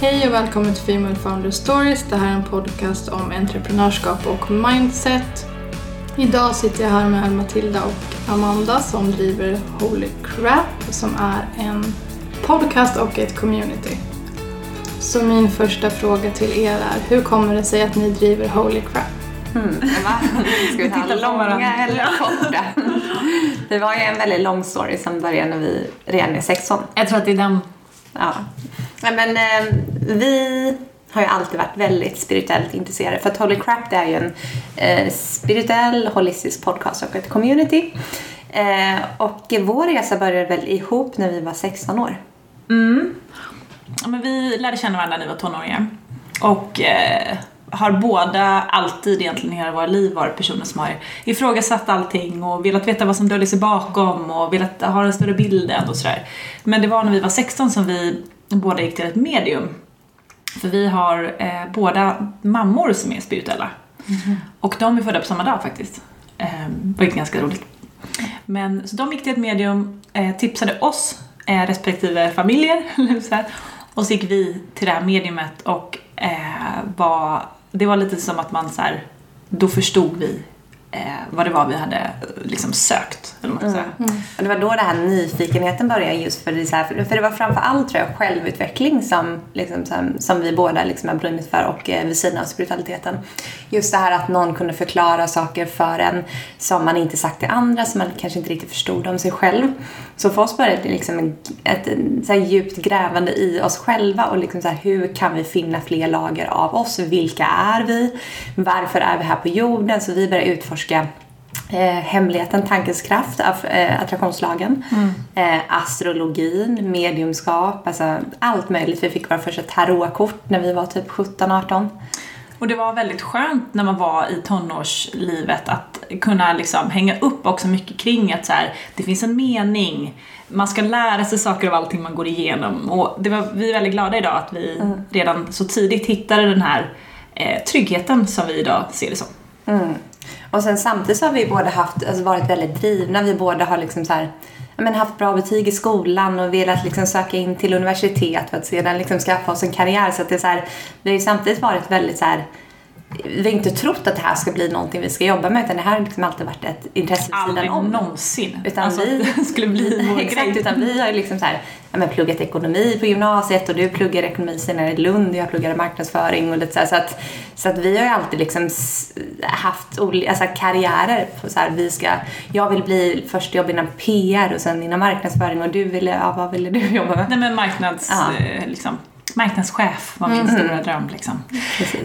Hej och välkommen till Female Founder Stories. Det här är en podcast om entreprenörskap och mindset. Idag sitter jag här med Matilda och Amanda som driver Holy Crap som är en podcast och ett community. Så min första fråga till er är, hur kommer det sig att ni driver Holy Crap? Mm, va? Ska vi ta långa eller korta? Det var ju en väldigt lång story som började när vi redan är 16. Jag tror att det är den. Ja. Nej, men eh, vi har ju alltid varit väldigt spirituellt intresserade. För att Holy Crap det är ju en eh, spirituell, holistisk podcast och ett community. Eh, och vår resa började väl ihop när vi var 16 år. Mm. Ja, men vi lärde känna varandra när vi var tonåringar. Och eh, har båda alltid egentligen i hela våra liv varit personer som har ifrågasatt allting och velat veta vad som döljer sig bakom och velat ha den större bilden och sådär. Men det var när vi var 16 som vi båda gick till ett medium. För vi har eh, båda mammor som är spirituella. Mm. Och de är födda på samma dag faktiskt. Eh, var ganska roligt. Men så de gick till ett medium, eh, tipsade oss eh, respektive familjer och så gick vi till det här mediumet och eh, var, det var lite som att man så här, då förstod vi vad det var vi hade liksom sökt. Eller man mm. Mm. Och det var då den här nyfikenheten började just för det, så här, för det var framför allt tror jag självutveckling som, liksom, som, som vi båda liksom har brunnit för och eh, vid sidan av spiritualiteten. Just det här att någon kunde förklara saker för en som man inte sagt till andra, som man kanske inte riktigt förstod om sig själv. Så för oss började det liksom ett, ett så här djupt grävande i oss själva och liksom så här, hur kan vi finna fler lager av oss? Vilka är vi? Varför är vi här på jorden? Så vi började utforska eh, hemligheten, tankens kraft, eh, attraktionslagen, mm. eh, astrologin, mediumskap, alltså allt möjligt. Vi fick våra första tarotkort när vi var typ 17-18. Och det var väldigt skönt när man var i tonårslivet att kunna liksom hänga upp också mycket kring att så här, det finns en mening, man ska lära sig saker av allting man går igenom. Och det var, vi är väldigt glada idag att vi mm. redan så tidigt hittade den här eh, tryggheten som vi idag ser det som. Mm. Och sen samtidigt så har vi båda haft, alltså varit väldigt drivna. Vi båda har liksom så här, men haft bra betyg i skolan och velat liksom söka in till universitet för att sedan liksom skaffa oss en karriär. Så att det är så här, vi har ju samtidigt varit väldigt så här, vi har inte trott att det här ska bli någonting vi ska jobba med utan det här har liksom alltid varit ett intresse sidan om. Aldrig någonsin. Utan alltså vi, skulle bli vår Exakt, utan vi har liksom så här, ja, men pluggat ekonomi på gymnasiet och du pluggar ekonomi senare i Lund och jag pluggade marknadsföring och lite så här, så att, så att vi har ju alltid liksom haft olika alltså karriärer. Så här, vi ska, jag vill bli först jobb inom PR och sen inom marknadsföring och du ville, ja vad ville du jobba med? Nej men marknads, ja. eh, liksom marknadschef var min mm. stora dröm. Liksom.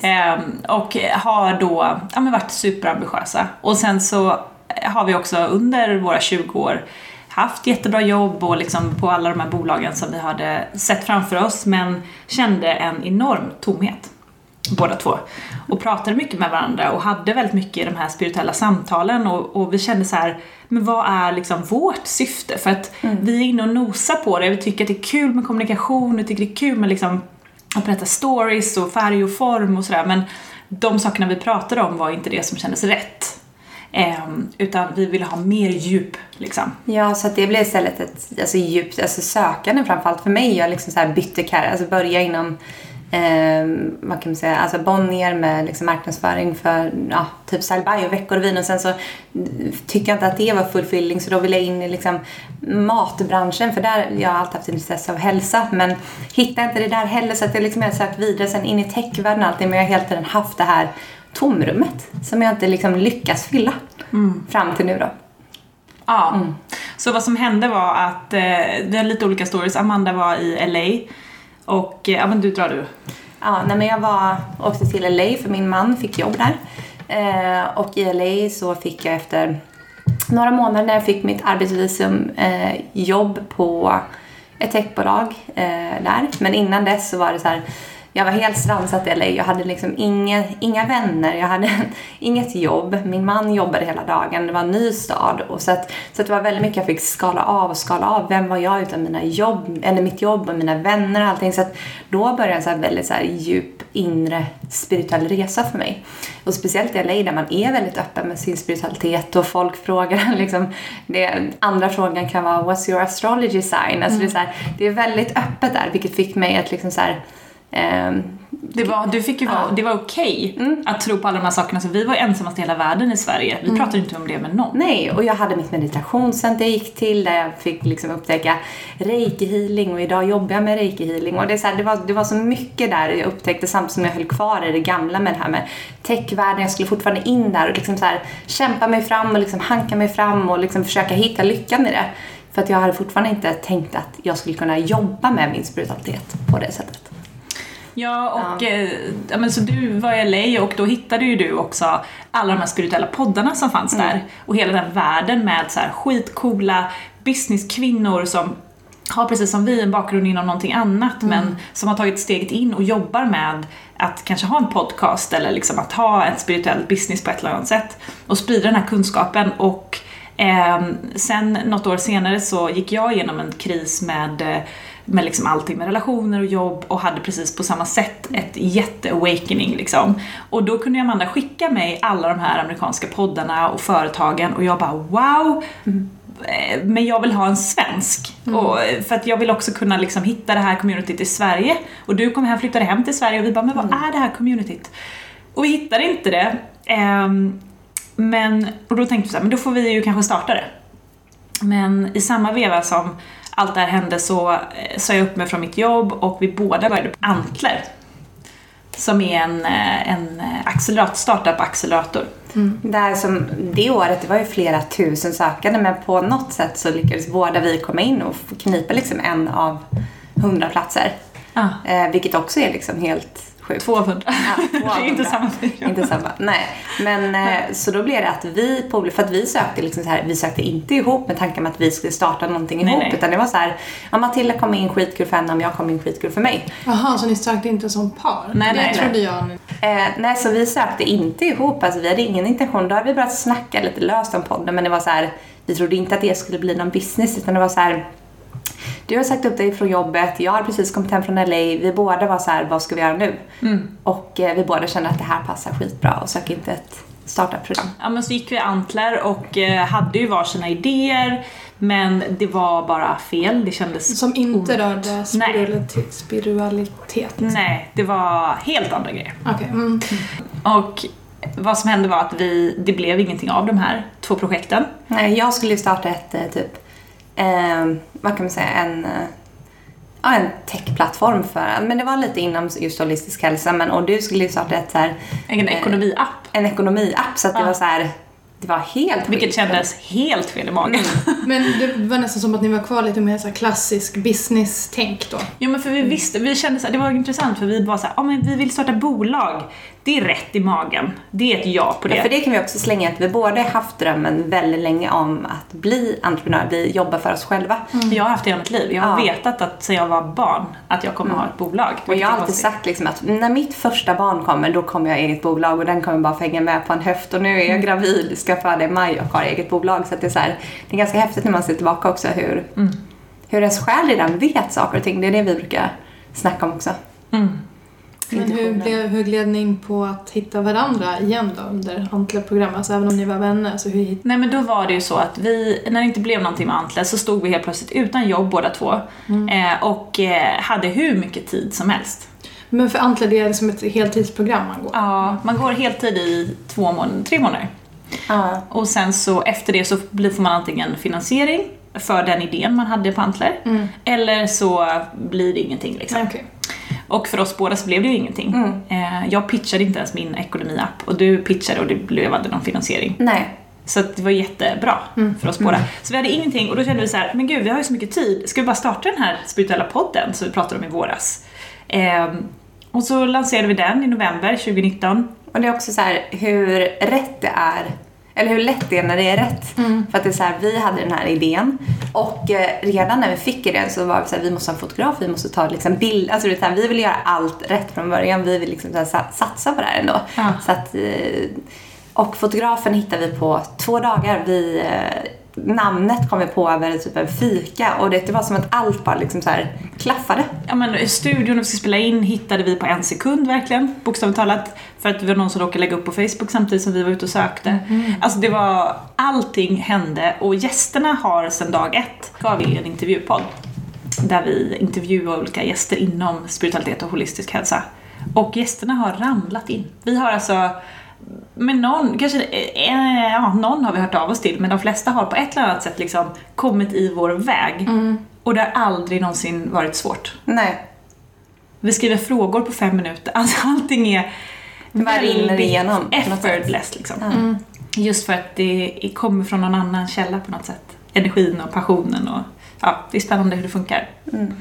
Ehm, och har då ja, men varit superambitiösa. Och sen så har vi också under våra 20 år haft jättebra jobb och liksom på alla de här bolagen som vi hade sett framför oss men kände en enorm tomhet båda två. Och pratade mycket med varandra och hade väldigt mycket i de här spirituella samtalen och, och vi kände så här, men vad är liksom vårt syfte? För att mm. vi är inne och nosar på det, vi tycker att det är kul med kommunikation, vi tycker det är kul med liksom att berätta stories och färg och form och sådär men de sakerna vi pratade om var inte det som kändes rätt. Um, utan vi ville ha mer djup liksom. Ja, så att det blev istället ett alltså, djupt alltså, sökande framförallt för mig. Jag liksom så här bytte karriär, alltså börja inom eh, vad kan man säga, alltså Bonnier med liksom marknadsföring för ja, typ salbaj och veckor och vin. Och sen så tyckte jag inte att det var fulfilling så då ville jag in i liksom matbranschen. För där jag har alltid haft intresse av hälsa men hittade inte det där heller. Så att jag liksom har sökt vidare sen in i techvärlden och allting men jag har hela tiden haft det här tomrummet som jag inte liksom lyckas fylla mm. fram till nu då. Ja, mm. så vad som hände var att, eh, vi har lite olika stories, Amanda var i LA och, eh, ja men du drar du. Ja, nej men jag var, åkte till LA för min man fick jobb där. Eh, och i LA så fick jag efter några månader när jag fick mitt arbetsvisum eh, jobb på ett techbolag eh, där. Men innan dess så var det så här jag var helt strandsatt i LA. Jag hade liksom inga, inga vänner, jag hade inget jobb. Min man jobbade hela dagen, det var en ny stad. Och så, att, så att det var väldigt mycket jag fick skala av och skala av. Vem var jag utan mina jobb, eller mitt jobb och mina vänner och allting. Så att då började en så väldigt så djup inre spirituell resa för mig. Och speciellt i LA där man är väldigt öppen med sin spiritualitet och folk frågar liksom, det, andra frågan kan vara What's your astrology sign? Alltså mm. det, är så här, det är väldigt öppet där vilket fick mig att liksom så här, Det var, du fick ju vara, det var okej att tro på alla de här sakerna, så vi var ensammast i hela världen i Sverige. Vi pratade inte om det med någon. Nej, och jag hade mitt meditationscenter jag gick till där jag fick liksom upptäcka reiki-healing och idag jobbar jag med reiki-healing. Och det, är så här, det, var, det var så mycket där jag upptäckte samtidigt som jag höll kvar i det gamla med det här med techvärlden. Jag skulle fortfarande in där och liksom så här, kämpa mig fram och liksom hanka mig fram och liksom försöka hitta lyckan i det. För att jag hade fortfarande inte tänkt att jag skulle kunna jobba med min spiritualitet på det sättet. Ja, och eh, ja, men så du var i LA och då hittade ju du också alla de här spirituella poddarna som fanns där. Och hela den världen med så här skitcoola businesskvinnor som har precis som vi en bakgrund inom någonting annat men som har tagit steget in och jobbar med att kanske ha en podcast eller liksom att ha en spirituell business på ett eller annat sätt och sprida den här kunskapen. Och eh, sen något år senare så gick jag igenom en kris med eh, med liksom allting med relationer och jobb och hade precis på samma sätt ett jätte-awakening liksom. Och då kunde Amanda skicka mig alla de här amerikanska poddarna och företagen och jag bara wow! Eh, Men jag vill ha en svensk. Och, för att jag vill också kunna liksom hitta det här communityt i Sverige. Och du kom hem, flyttade hem till Sverige och vi bara, men vad är det här communityt? Och vi hittade inte det. Ehm, men, och då tänkte vi så här, men då får vi ju kanske starta det. Men i samma veva som allt det här hände så eh, sa jag upp mig från mitt jobb och vi båda började på Antler. Som är en, eh, en eh, accelerator, startup-accelerator. Där som det året, det var ju flera tusen sökande men på något sätt så lyckades båda vi komma in och knipa liksom en av hundra platser. Ah. Eh, vilket också är liksom helt sjukt. 200. Ja, det är inte 200. samma Inte samma. Nej. Men eh, så då blev det att vi på, för att vi sökte liksom så här, vi sökte inte ihop med tanken att vi skulle starta någonting Nej, ihop nej. utan det var så här, ja, Matilda kom in skitkul för henne om jag kom in skitkul för mig. Jaha, så ni sökte inte som par? Nej, det nej, trodde nej. jag. Eh, nej, så vi sökte inte ihop, alltså vi hade ingen intention. Då hade vi börjat snacka lite löst om podden men det var så här, vi trodde inte att det skulle bli någon business utan det var så här du har sagt upp dig från jobbet, jag har precis kommit hem från LA. Vi båda var så här, vad ska vi göra nu? Och eh, vi båda kände att det här passar skitbra och sök inte ett startup-program. Ja men så gick vi Antler och eh, hade ju varsina idéer men det var bara fel, det kändes... Som inte rörde Nej. spiritualitet. spiritualitet. Nej, det var helt andra grejer. Okej. Mm. Och vad som hände var att vi, det blev ingenting av de här två projekten. Nej, jag skulle ju starta ett eh, typ, eh, vad kan man säga, en, eh, ja, en techplattform för, men det var lite inom just holistisk hälsa men och du skulle ju starta ett så här, En Eh, ekonomiapp. en ekonomiapp så att det Ja. var så här, det var helt Vilket sjukt. kändes helt fel i magen. Men det var nästan som att ni var kvar lite mer så här klassisk business-tänk då. Jo men för vi visste, vi kände så här, det var intressant för vi bara såhär, ja men vi vill starta bolag. Det är rätt i magen. Det är ett ja på det. Ja, för det kan vi också slänga att vi båda har haft drömmen väldigt länge om att bli entreprenör, vi jobbar för oss själva. Jag har haft det hela mitt liv. Jag har Ja. vetat att sen jag var barn att jag kommer ha ett bolag. Och jag har alltid sagt liksom att när mitt första barn kommer då kommer jag ha eget bolag och den kommer bara få hänga med på en höft och nu är jag gravid, ska föda i maj och har eget bolag så det är så här, det är ganska häftigt när man ser tillbaka också hur, hur ens själ redan vet saker och ting. Det är det vi brukar snacka om också. Mm. Men hur, blev, in på att hitta varandra igen då under Antler-programmet? Alltså även om ni var vänner, så hur hittade Nej men då var det ju så att vi, när det inte blev någonting med Antler så stod vi helt plötsligt utan jobb båda två. Eh, och eh, hade hur mycket tid som helst. Men för Antler, det är liksom ett heltidsprogram man går. Ja, man går heltid i två månader, tre månader. Ja. Och sen så efter det så får man antingen finansiering för den idén man hade på Antler. Mm. Eller så blir det ingenting liksom. Okej. Och för oss båda så blev det ju ingenting. Eh, jag pitchade inte ens min ekonomiapp och du pitchade och det blev aldrig någon finansiering. Nej. Så det var jättebra för oss båda. Så vi hade ingenting och då kände vi så här, men gud vi har ju så mycket tid, ska vi bara starta den här spirituella podden som vi pratade om i våras? Ehm, och så lanserade vi den i november 2019. Och det är också så här hur rätt det är, eller hur lätt det är när det är rätt. För att det är så här, vi hade den här idén och eh, redan när vi fick idén så var vi så här, vi måste ha en fotograf, vi måste ta liksom bild, alltså det här, vi vill göra allt rätt från början, vi vill liksom så här, sa- satsa på det här ändå. Ja. Så att, eh, och fotografen hittade vi på två dagar. Vi, eh, namnet kom vi på över typ en fika och det, det var som att allt bara liksom så här klaffade. Ja men studion vi skulle spela in hittade vi på en sekund verkligen, bokstavligt talat. För att det var någon som råkade lägga upp på Facebook samtidigt som vi var ute och sökte. Alltså det var, allting hände och gästerna har sedan dag ett, gav vi en intervjupodd. där vi intervjuar olika gäster inom spiritualitet och holistisk hälsa. Och gästerna har ramlat in. Vi har alltså med någon, kanske, eh, ja, någon har vi hört av oss till, men de flesta har på ett eller annat sätt liksom kommit i vår väg. Och det har aldrig någonsin varit svårt. Nej. Vi skriver frågor på fem minuter, alltså allting är rinner igenom effortless liksom. Just för att det kommer från någon annan källa på något sätt. Energin och passionen och ja, det är spännande hur det funkar. Mm.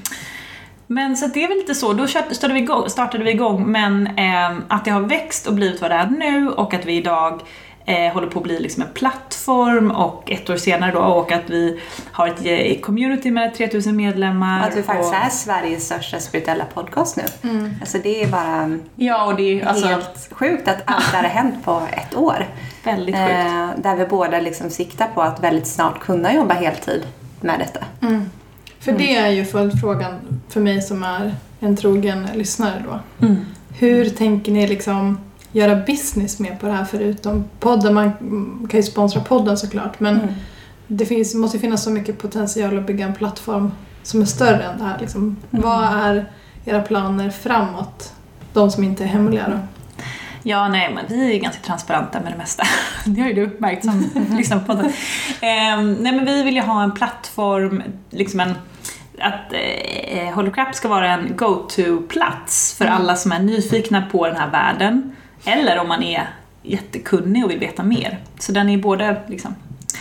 Men så det är väl lite så, då startade vi igång, startade vi igång men ehm, att det har växt och blivit vad det är nu och att vi idag eh, håller på att bli liksom en plattform och ett år senare då och att vi har ett eh, community med 3000 medlemmar. Och att vi faktiskt och, är Sveriges största spirituella podcast nu. Alltså det är bara Ja, och det är alltså helt sjukt att allt det här har hänt på ett år. väldigt sjukt. Eh, där vi båda liksom siktar på att väldigt snart kunna jobba heltid med detta. För det är ju följdfrågan för mig som är en trogen lyssnare då. Mm. Hur tänker ni liksom göra business med på det här förutom podden? Man mm, kan ju sponsra podden såklart men Mm. det finns, måste ju finnas så mycket potential att bygga en plattform som är större än det här. Liksom. Vad är era planer framåt? De som inte är hemliga då. Ja, nej, men vi är ganska transparenta med det mesta. Det har ju du märkt som lyssnar på podden. Ehm, nej, men vi vill ju ha en plattform, liksom en att eh, Holocrap ska vara en go-to-plats för alla som är nyfikna på den här världen. Eller om man är jättekunnig och vill veta mer. Så den är både liksom,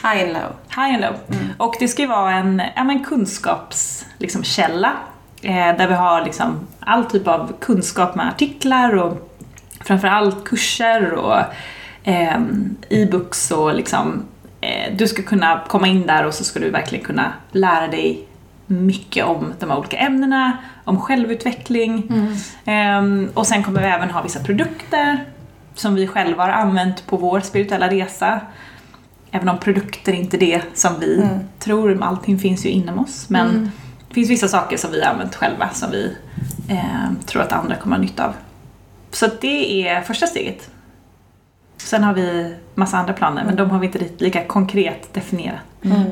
High and low. high and low. Och det ska ju vara en ja, men kunskapskälla liksom, källa, eh, där vi har liksom, all typ av kunskap med artiklar och framförallt kurser och eh, e-books och liksom, eh, du ska kunna komma in där och så ska du verkligen kunna lära dig mycket om de här olika ämnena, om självutveckling. Ehm, och sen kommer vi även ha vissa produkter som vi själva har använt på vår spirituella resa. Även om produkter inte är det som vi Mm. tror, allting finns ju inom oss. Men det finns vissa saker som vi har använt själva som vi eh, tror att andra kommer ha nytta av. Så det är första steget. Sen har vi massa andra planer, men de har vi inte li- lika konkret definierat.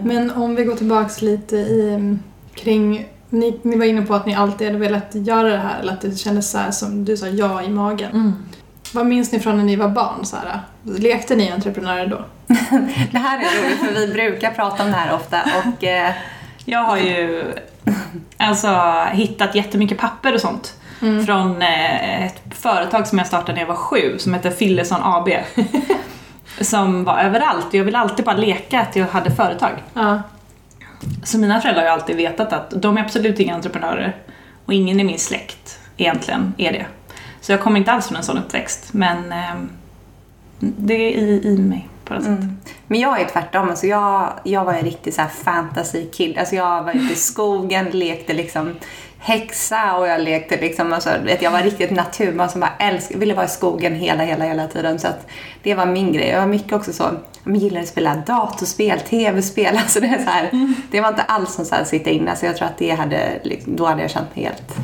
Men om vi går tillbaks lite i, mm, kring, ni, ni var inne på att ni alltid hade velat göra det här eller att det kändes så som du sa ja i magen. Vad minns ni från när ni var barn? Så här? Lekte ni entreprenörer då? Det här är roligt för vi brukar prata om det här ofta och eh, Jag har ju alltså, hittat jättemycket papper och sånt från eh, ett företag som jag startade när jag var sju som heter Fillesson AB. som var överallt och jag ville alltid bara leka att jag hade företag. Ja. Så mina föräldrar har ju alltid vetat att de är absolut inga entreprenörer och ingen i min släkt egentligen är det. Så jag kommer inte alls från en sån uppväxt men eh, det är i, i mig på något sätt. Mm. Men jag är tvärtom. Alltså jag, jag var en riktig så här fantasy kid. Alltså jag var ute i skogen, lekte liksom häxa och jag lekte liksom, alltså, vet, jag var riktigt naturbarn som bara älskade, ville vara i skogen hela, hela, hela tiden. Så att det var min grej. Jag var mycket också så, jag gillade att spela datorspel, tv-spel. Alltså det, är så här, det var inte alls som så här, sitta inne. Så jag tror att det hade, liksom, då hade jag känt mig helt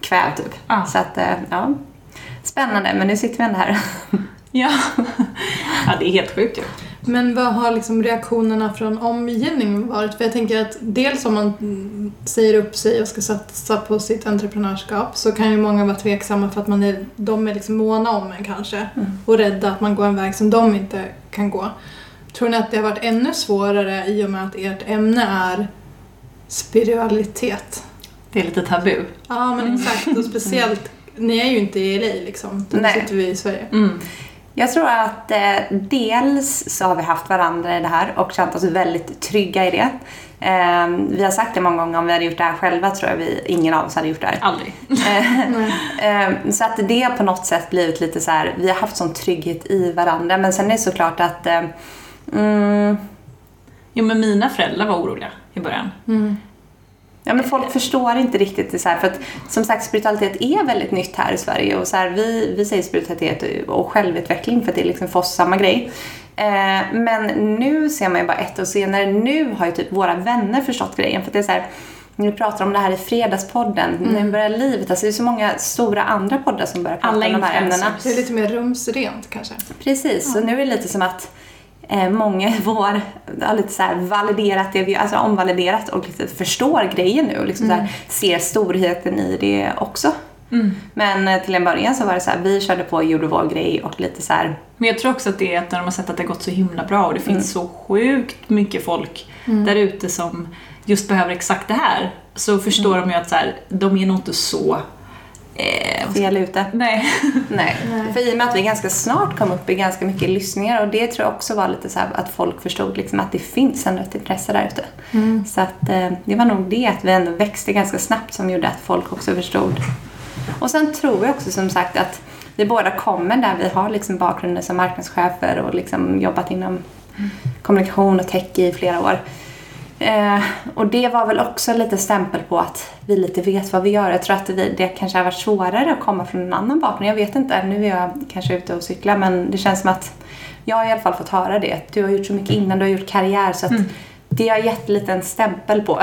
kvävd typ. Ja. Så att, eh, ja. Spännande, men nu sitter vi ändå här. Ja. ja, det är helt sjukt ju. Men vad har liksom reaktionerna från omgivningen varit? För jag tänker att dels om man mm, säger upp sig och ska satsa på sitt entreprenörskap så kan ju många vara tveksamma för att man är, de är liksom måna om en kanske och rädda att man går en väg som de inte kan gå. Tror ni att det har varit ännu svårare i och med att ert ämne är spiritualitet? Det är lite tabu. Ja men exakt och speciellt, ni är ju inte i LA liksom, då Nej. sitter vi i Sverige. Mm. Jag tror att eh, dels så har vi haft varandra i det här och känt oss väldigt trygga i det. Eh, vi har sagt det många gånger, om vi hade gjort det här själva tror jag vi, ingen av oss hade gjort det här. Aldrig. Eh, så att det på något sätt blivit lite så här, vi har haft sån trygghet i varandra. Men sen är det såklart att eh, mm, Jo men mina föräldrar var oroliga i början. Ja, men folk förstår inte riktigt det så här, för att som sagt spiritualitet är väldigt nytt här i Sverige och så här, vi, vi säger spiritualitet och självutveckling för att det är liksom för oss samma grej. Eh, men nu ser man ju bara ett år senare, nu har ju typ våra vänner förstått grejen för att det är så här, vi pratar om det här i Fredagspodden, nu börjar livet, alltså det är så många stora andra poddar som börjar prata Alla om de här ämnena. Det är lite mer rumsrent kanske. Precis, så nu är det lite som att eh, många i vår har lite så validerat det, vi, alltså omvaliderat och lite förstår grejen nu och liksom så här, ser storheten i det också. Men eh, till en början så var det så här, vi körde på och gjorde vår grej och lite så här, Men jag tror också att det är att när de har sett att det har gått så himla bra och det finns så sjukt mycket folk där ute som just behöver exakt det här. Så förstår de ju att så här, de är nog inte så... Eh, fel ute. nej. Nej. Nej. För i och med att vi ganska snart kom upp i ganska mycket lyssningar och det tror jag också var lite så här att folk förstod liksom att det finns ändå ett intresse där ute. Så att eh, det var nog det att vi ändå växte ganska snabbt som gjorde att folk också förstod. Och sen tror jag också som sagt att vi båda kommer där vi har liksom bakgrunden som marknadschefer och liksom jobbat inom kommunikation och tech i flera år. Eh, och det var väl också lite stämpel på att vi lite vet vad vi gör. Jag tror att vi, det kanske har varit svårare att komma från en annan bakgrund. Jag vet inte, nu är jag kanske ute och cyklar men det känns som att jag har i alla fall fått höra det. Du har gjort så mycket innan, du har gjort karriär så att det har gett lite en stämpel på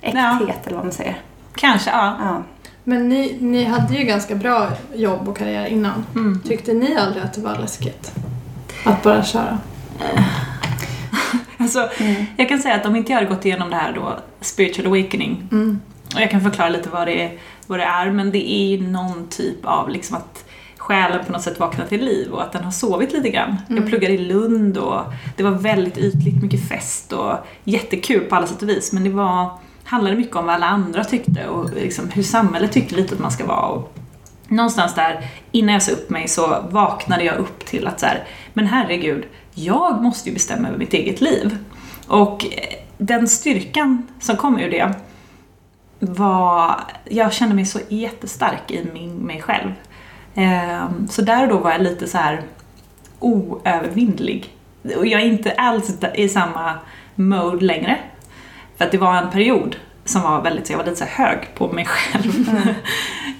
äkthet eller vad man säger. Kanske, ja. Ja. Men ni, ni hade ju ganska bra jobb och karriär innan. Mm. Tyckte ni aldrig att det var läskigt? Att bara köra? Alltså, Jag kan säga att om inte jag hade gått igenom det här då, spiritual awakening, och jag kan förklara lite vad det, är, vad det är, men det är någon typ av liksom att själen på något sätt vaknar till liv och att den har sovit lite grann. Jag pluggade i Lund och det var väldigt ytligt, mycket fest och jättekul på alla sätt och vis, men det var, handlade mycket om vad alla andra tyckte och liksom hur samhället tyckte lite att man ska vara. Och någonstans där, innan jag sa upp mig så vaknade jag upp till att så här, men herregud, jag måste ju bestämma över mitt eget liv. Och den styrkan som kom ur det var, jag kände mig så jättestark i min, mig själv. Ehm, så där och då var jag lite så här oövervinnlig. Och jag är inte alls i samma mode längre. För att det var en period som var väldigt, så jag var lite så hög på mig själv.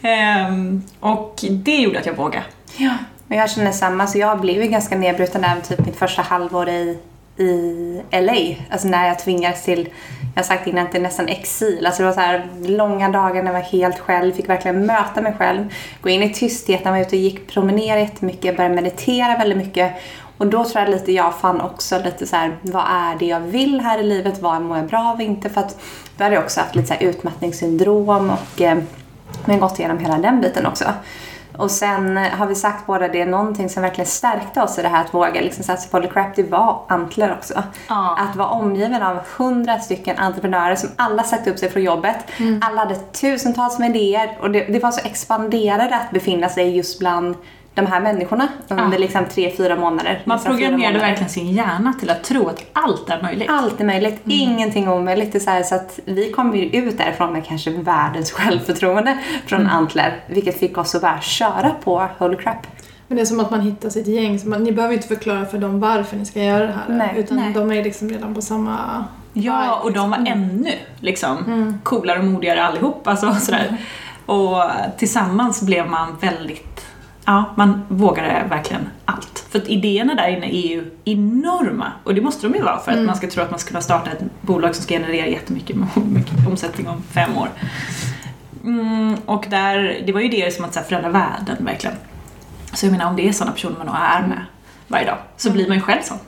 Ehm, och det gjorde att jag vågade. Ja, och jag känner samma. Så jag blev ju ganska nedbruten även typ mitt första halvår i, i LA. Alltså när jag tvingades till, jag har sagt innan, till nästan exil. Alltså det var så här långa dagar när jag var helt själv, fick verkligen möta mig själv. Gå in i tysthet när jag var ute och gick promenera jättemycket, började meditera väldigt mycket. Och då tror jag lite jag fann också lite så här, vad är det jag vill här i livet? Vad mår jag bra av inte? För att då hade jag också haft lite så här utmattningssyndrom och eh, men gått igenom hela den biten också. Och sen har vi sagt båda det, någonting som verkligen stärkte oss i det här att våga liksom satsa på the crap, det var Antler också. Ja. Att vara omgiven av hundra stycken entreprenörer som alla sagt upp sig från jobbet. Alla hade tusentals med idéer och det, det var så expanderande att befinna sig just bland de här människorna under Ja. liksom tre, fyra månader. Man liksom programmerade månader. verkligen sin hjärna till att tro att allt är möjligt. Allt är möjligt, ingenting omöjligt. Det är så, här, så att vi kom ju ut därifrån med kanske världens självförtroende från Antler, vilket fick oss att bara köra på Holy Crap. Men det är som att man hittar sitt gäng. Så man, ni behöver inte förklara för dem varför ni ska göra det här. Nej, utan nej. de är liksom redan på samma Ja, och de var liksom. ännu liksom coolare och modigare allihop. Alltså, sådär. Och tillsammans blev man väldigt, ja, man vågade verkligen allt. För att idéerna där inne är ju enorma. Och det måste de ju vara för att man ska tro att man ska kunna starta ett bolag som ska generera jättemycket mycket omsättning om fem år. Mm, och där, det var ju det som att så här, förändra världen verkligen. Så jag menar om det är sådana personer man är med varje dag så blir man ju själv sån.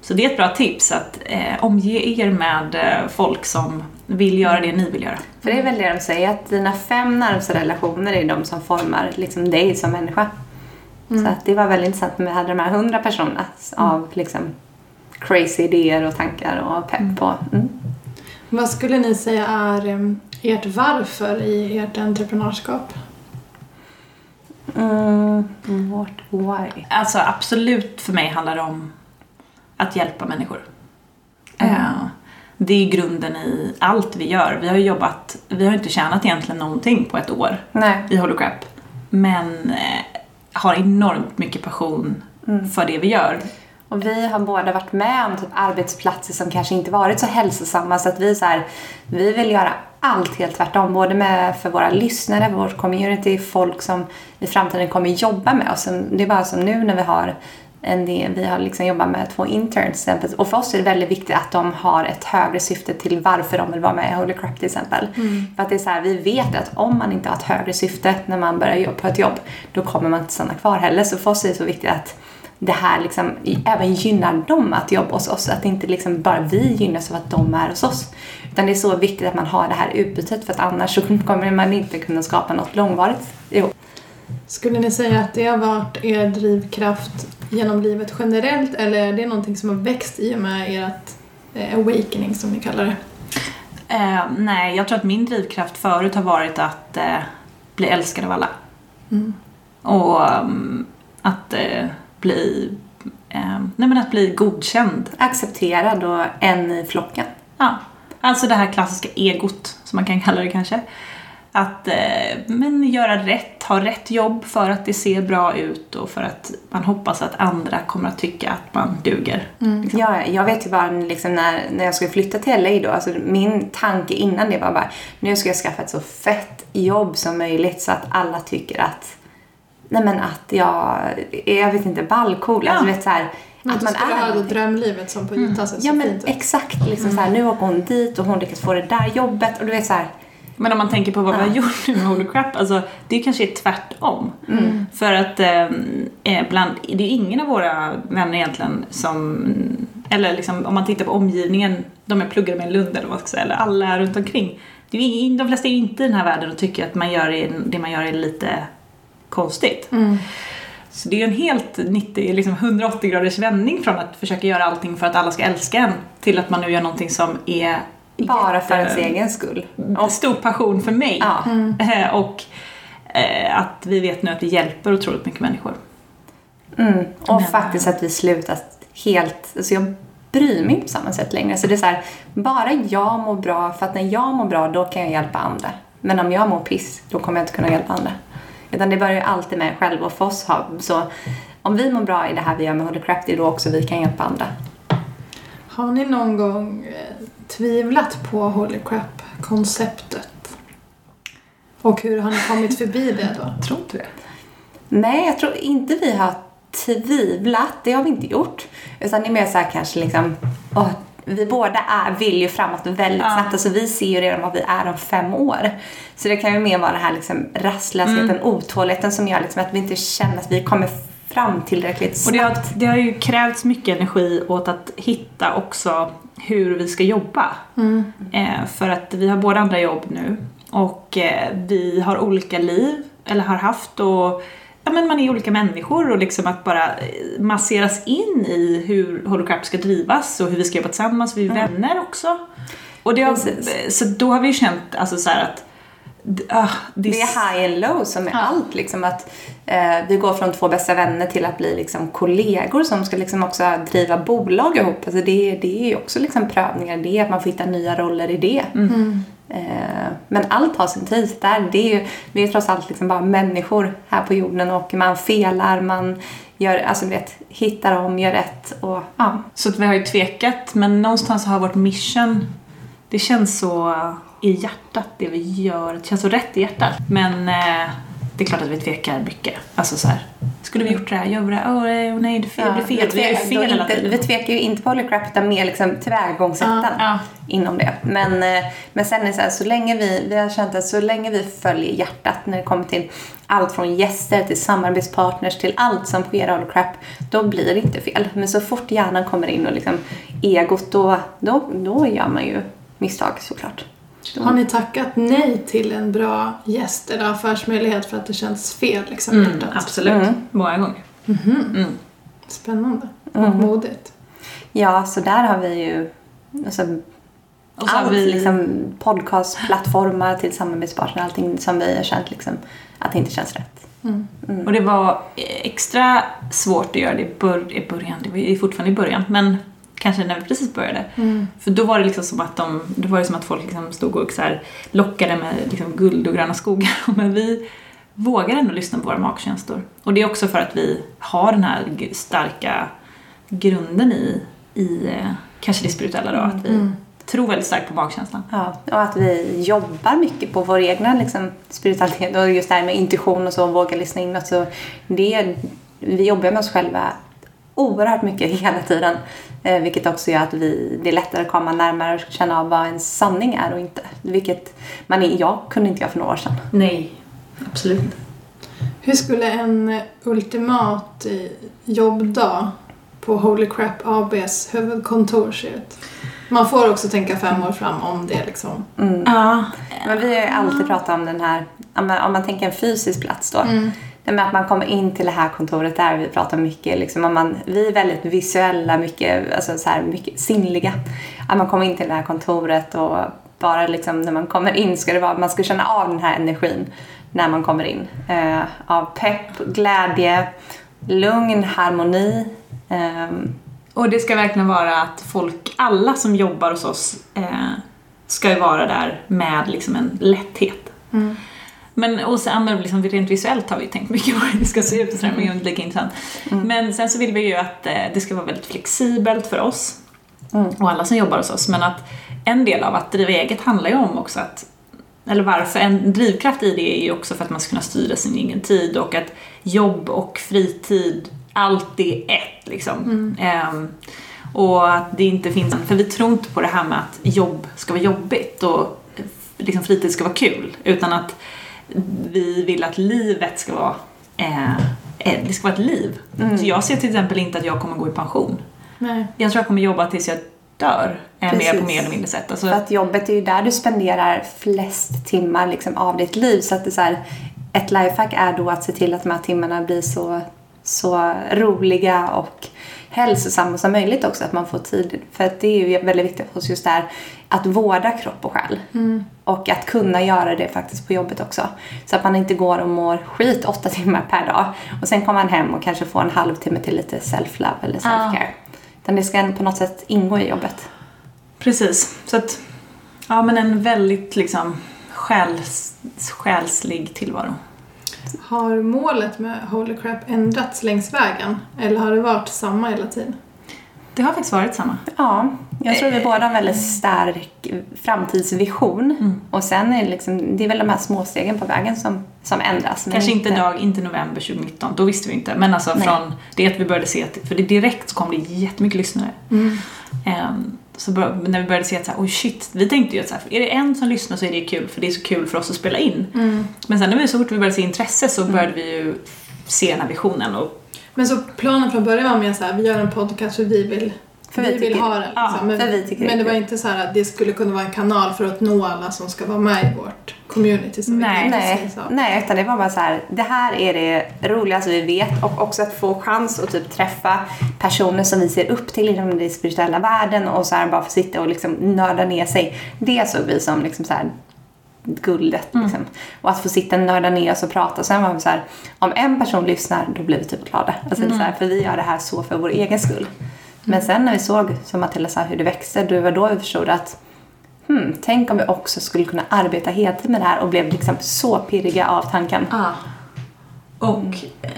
Så det är ett bra tips att eh, omge er med eh, folk som vill göra det ni vill göra. För det är väl det de säger, att dina fem närmsta relationer är de som formar liksom dig som människa. Så att det var väldigt intressant med hade de här hundra personerna av liksom crazy idéer och tankar och pepp på. Mm. Vad skulle ni säga är em, ert varför i ert entreprenörskap? Mm, what, why? Alltså absolut för mig handlar det om att hjälpa människor. Eh, det är grunden i allt vi gör. Vi har jobbat, vi har inte tjänat egentligen någonting på ett år Nej. i Holocrap. Men eh, har enormt mycket passion för det vi gör. Och vi har båda varit med om typ arbetsplatser som kanske inte varit så hälsosamma så att vi så här, vi vill göra allt helt tvärtom. Både med för våra lyssnare, vårt community, folk som i framtiden kommer jobba med oss. Det är bara som nu när vi har en del, vi har liksom jobbat med två interns till exempel. Och för oss är det väldigt viktigt att de har ett högre syfte till varför de vill vara med i Holy Crap till exempel. För att det är så här, vi vet att om man inte har ett högre syfte när man börjar jobba på ett jobb, då kommer man inte stanna kvar heller. Så för oss är det så viktigt att det här liksom även gynnar dem att jobba hos oss. Att inte liksom bara vi gynnas av att de är hos oss. Utan det är så viktigt att man har det här utbytet för att annars så kommer man inte kunna skapa något långvarigt ihop. Skulle ni säga att det har varit er drivkraft genom livet generellt eller är det någonting som har växt i och med ert eh, awakening som ni kallar det? Eh, nej, jag tror att min drivkraft förut har varit att eh, bli älskad av alla. Mm. Och mm, att eh, bli eh, nej men att bli godkänd. Accepterad och en i flocken. Ja, alltså det här klassiska egot som man kan kalla det kanske. Att eh, men göra rätt, ha rätt jobb för att det ser bra ut och för att man hoppas att andra kommer att tycka att man duger. Liksom. Ja, jag vet ju bara liksom när, när jag skulle flytta till LA då, alltså min tanke innan det var bara nu ska jag skaffa ett så fett jobb som möjligt så att alla tycker att nej men att jag är, jag vet inte, ballcool. Ja. Alltså vet så här, Att att man skulle är ha det drömlivet som på Utah ser så Ja men fint exakt, liksom så här, nu åker hon dit och hon lyckas få det där jobbet och du vet så här, Men om man tänker på vad vi har gjort nu med Holy Crap, alltså det kanske är tvärtom. För att eh, eh, bland, det är ingen av våra vänner egentligen som, eller liksom om man tittar på omgivningen, de är pluggade med en Lund eller vad ska säga, eller alla runt omkring. Det är ju ing- de flesta är inte i den här världen och tycker att man gör det, det man gör är lite konstigt. Mm. Så det är ju en helt 90, liksom 180 graders vändning från att försöka göra allting för att alla ska älska en till att man nu gör någonting som är bara för ens egen skull. och stor passion för mig. Ja. Eh, Och eh, att vi vet nu att det hjälper otroligt mycket människor. Mm. Och Men- faktiskt att vi slutat helt, alltså jag bryr mig inte på samma sätt längre. Så det är så här, bara jag mår bra, för att när jag mår bra då kan jag hjälpa andra. Men om jag mår piss, då kommer jag inte kunna hjälpa andra. Utan det börjar ju alltid med själv och för oss har, så om vi mår bra i det här vi gör med Holy Crap, det är då också vi kan hjälpa andra. Har ni någon gång eh, tvivlat på Holy Crap-konceptet? Och hur har ni kommit förbi det då? Tror du det? Nej, jag tror inte vi har tvivlat. Det har vi inte gjort. Utan det är mer så här kanske liksom... åh, vi båda är, vill ju framåt väldigt Ja. snabbt. Alltså vi ser ju redan vad vi är om fem år. Så det kan ju mer vara den här liksom rastlösheten, Mm. otåligheten som gör liksom att vi inte känner att vi kommer fram tillräckligt Och det snabbt. har, det har ju krävts mycket energi åt att hitta också hur vi ska jobba. Eh, för att vi har båda andra jobb nu och eh, vi har olika liv, eller har haft och ja, men man är olika människor och liksom att bara eh, masseras in i hur Holocrap ska drivas och hur vi ska jobba tillsammans, vi är vänner också. Och det har, så då har vi ju känt alltså så att ah, det, är high and low som är allt. Liksom att, eh, vi går från två bästa vänner till att bli liksom, kollegor som ska liksom också driva bolag ihop. Alltså det, det är ju också liksom prövningar. Det att man får hitta nya roller i det. Eh, men allt har sin tid. Där, det är ju, vi är trots allt liksom bara människor här på jorden och man felar, man gör, alltså, vet, hittar om, gör rätt och ja. Så att vi har ju tvekat, men någonstans har vårt mission, det känns så i hjärtat det vi gör, det känns så rätt i hjärtat. Men eh, det är klart att vi tvekar mycket. Alltså så här, skulle vi gjort det här? Gör vi det? Nej, åh nej, det, fel, det blir fel. Vi, tvekar fel hela inte, tiden. vi tvekar ju inte på Holy Crap utan mer liksom tillvägagångssätten Ja, ja. inom det. Men, eh, men sen är det så här, så länge vi, vi har känt att så länge vi följer hjärtat när det kommer till allt från gäster till samarbetspartners till allt som sker Holy Crap, då blir det inte fel. Men så fort hjärnan kommer in och liksom egot, då, då, då gör man ju misstag såklart. Har ni tackat nej till en bra gäst eller affärsmöjlighet för att det känns fel liksom, Mm, absolut, Mm. många gånger. Spännande och Mm. modigt. Ja, så där har vi ju alltså, Och så har vi, liksom podcastplattformar till samarbetspartner, allting som vi har känt liksom, att det inte känns rätt. och det var extra svårt att göra det i, bör, i början, det var ju fortfarande i början, men kanske när vi precis började. För då var det liksom som att de, då var det som att folk liksom stod och så lockade med liksom guld och gröna skogar. Men vi vågar ändå lyssna på våra magkänslor. Och det är också för att vi har den här starka grunden i, i eh, kanske det spirituella då, att vi tror väldigt starkt på magkänslan. Ja, och att vi jobbar mycket på vår egna liksom, spiritualitet och just det här med intuition och så, våga lyssna in. Och så, det, vi jobbar med oss själva oerhört mycket hela tiden. Eh, vilket också gör att vi, det är lättare att komma närmare och känna av vad ens sanning är och inte. Vilket man, är- jag kunde inte göra för några år sedan. Nej, absolut. Hur skulle en ultimat eh, jobbdag på Holy Crap ABs huvudkontor se ut? Man får också tänka fem år fram om det liksom. Mm. Ja. Men vi har ju alltid pratat om den här, om man, om man tänker en fysisk plats då. Det med att man kommer in till det här kontoret där vi pratar mycket, liksom, om man, vi är väldigt visuella, mycket, alltså så här, mycket sinnliga. Att man kommer in till det här kontoret och bara liksom, när man kommer in ska det vara, man ska känna av den här energin när man kommer in. Eh, av pepp, glädje, lugn, harmoni. ehm, Och det ska verkligen vara att folk, alla som jobbar hos oss, eh, ska ju vara där med liksom en lätthet. Men och sen men liksom rent visuellt har vi tänkt mycket på hur det ska se ut och sådär, men det är inte lika intressant. Men sen så vill vi ju att eh, det ska vara väldigt flexibelt för oss och alla som jobbar hos oss. Men att en del av att driva eget handlar ju om också att eller varför, en drivkraft i det är ju också för att man ska kunna styra sin egen tid och att jobb och fritid alltid är ett liksom. Ehm, och att det inte finns, för vi tror inte på det här med att jobb ska vara jobbigt och eh, liksom fritid ska vara kul, utan att vi vill att livet ska vara, eh, eh, det ska vara ett liv. Så jag ser till exempel inte att jag kommer gå i pension. Nej. Jag tror jag kommer jobba tills jag dör, eh, mer på mer eller mindre sätt. Alltså, För att jobbet är ju där du spenderar flest timmar liksom, av ditt liv. Så att det är så här, ett lifehack är då att se till att de här timmarna blir så, så roliga och hälsosamma som möjligt också. Att man får tid. För att det är ju väldigt viktigt för oss just där att vårda kropp och själ. Och att kunna göra det faktiskt på jobbet också. Så att man inte går och mår skit åtta timmar per dag. Och sen kommer man hem och kanske får en halvtimme till lite self-love eller self-care. Utan det ska på något sätt ingå i jobbet. Precis. Så att, ja men en väldigt liksom själs, själslig tillvaro. Har målet med Holy Crap ändrats längs vägen? Eller har det varit samma hela tiden? Det har faktiskt varit samma. Ja, jag tror vi båda har en väldigt stark framtidsvision. Och sen är det, liksom, det är väl de här småstegen på vägen som, som ändras. men Kanske inte dag, inte november 2019, då visste vi inte. Men alltså Nej. från det att vi började se att, för det direkt så kom det jättemycket lyssnare. Ehm, så bör, när vi började se att så här, oj shit, vi tänkte ju att så här, är det en som lyssnar så är det kul för det är så kul för oss att spela in. Men sen när vi så fort vi började se intresse så började vi ju se den här visionen och Men så planen från början var mer så här, vi gör en podcast för vi vill, För vi vi vill ha. Liksom. ja, men det är men det var inte så här att det skulle kunna vara en kanal för att nå alla som ska vara med i vårt community. Som Nej. Nej, nej, utan det var bara så här, det här är det roligaste vi vet och också att få chans att typ träffa personer som vi ser upp till inom den spirituella världen och så här bara få sitta och liksom nörda ner sig. Det såg vi som liksom så här guldet liksom. Och att få sitta och nörda ner oss och prata. Sen var vi så här, om en person lyssnar då blir vi typ glada. Alltså det är så här, för vi gör det här så för vår egen skull. Men sen när vi såg, som Matilda sa, hur det växte, det var då vi förstod att hmm, tänk om vi också skulle kunna arbeta heltid med det här och blev liksom så pirriga av tanken. Ja. Och eh,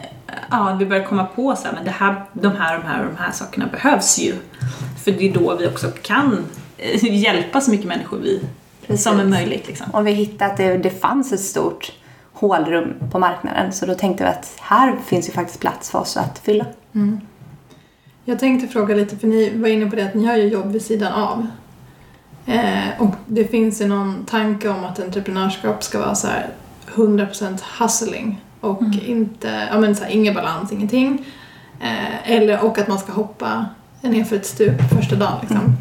ja, vi började komma på så här, men det här, de här, de här och de här sakerna behövs ju. För det är då vi också kan eh, hjälpa så mycket människor vi, som är möjligt. Liksom. Och vi hittade att det, det fanns ett stort hålrum på marknaden så då tänkte vi att här finns ju faktiskt plats för oss att fylla. Jag tänkte fråga lite, för ni var inne på det att ni har ju jobb vid sidan av. Eh, och det finns ju någon tanke om att entreprenörskap ska vara så här 100% hustling och inte, ja men så här, ingen balans, ingenting. Eh, eller, och att man ska hoppa ner för ett stup första dagen liksom.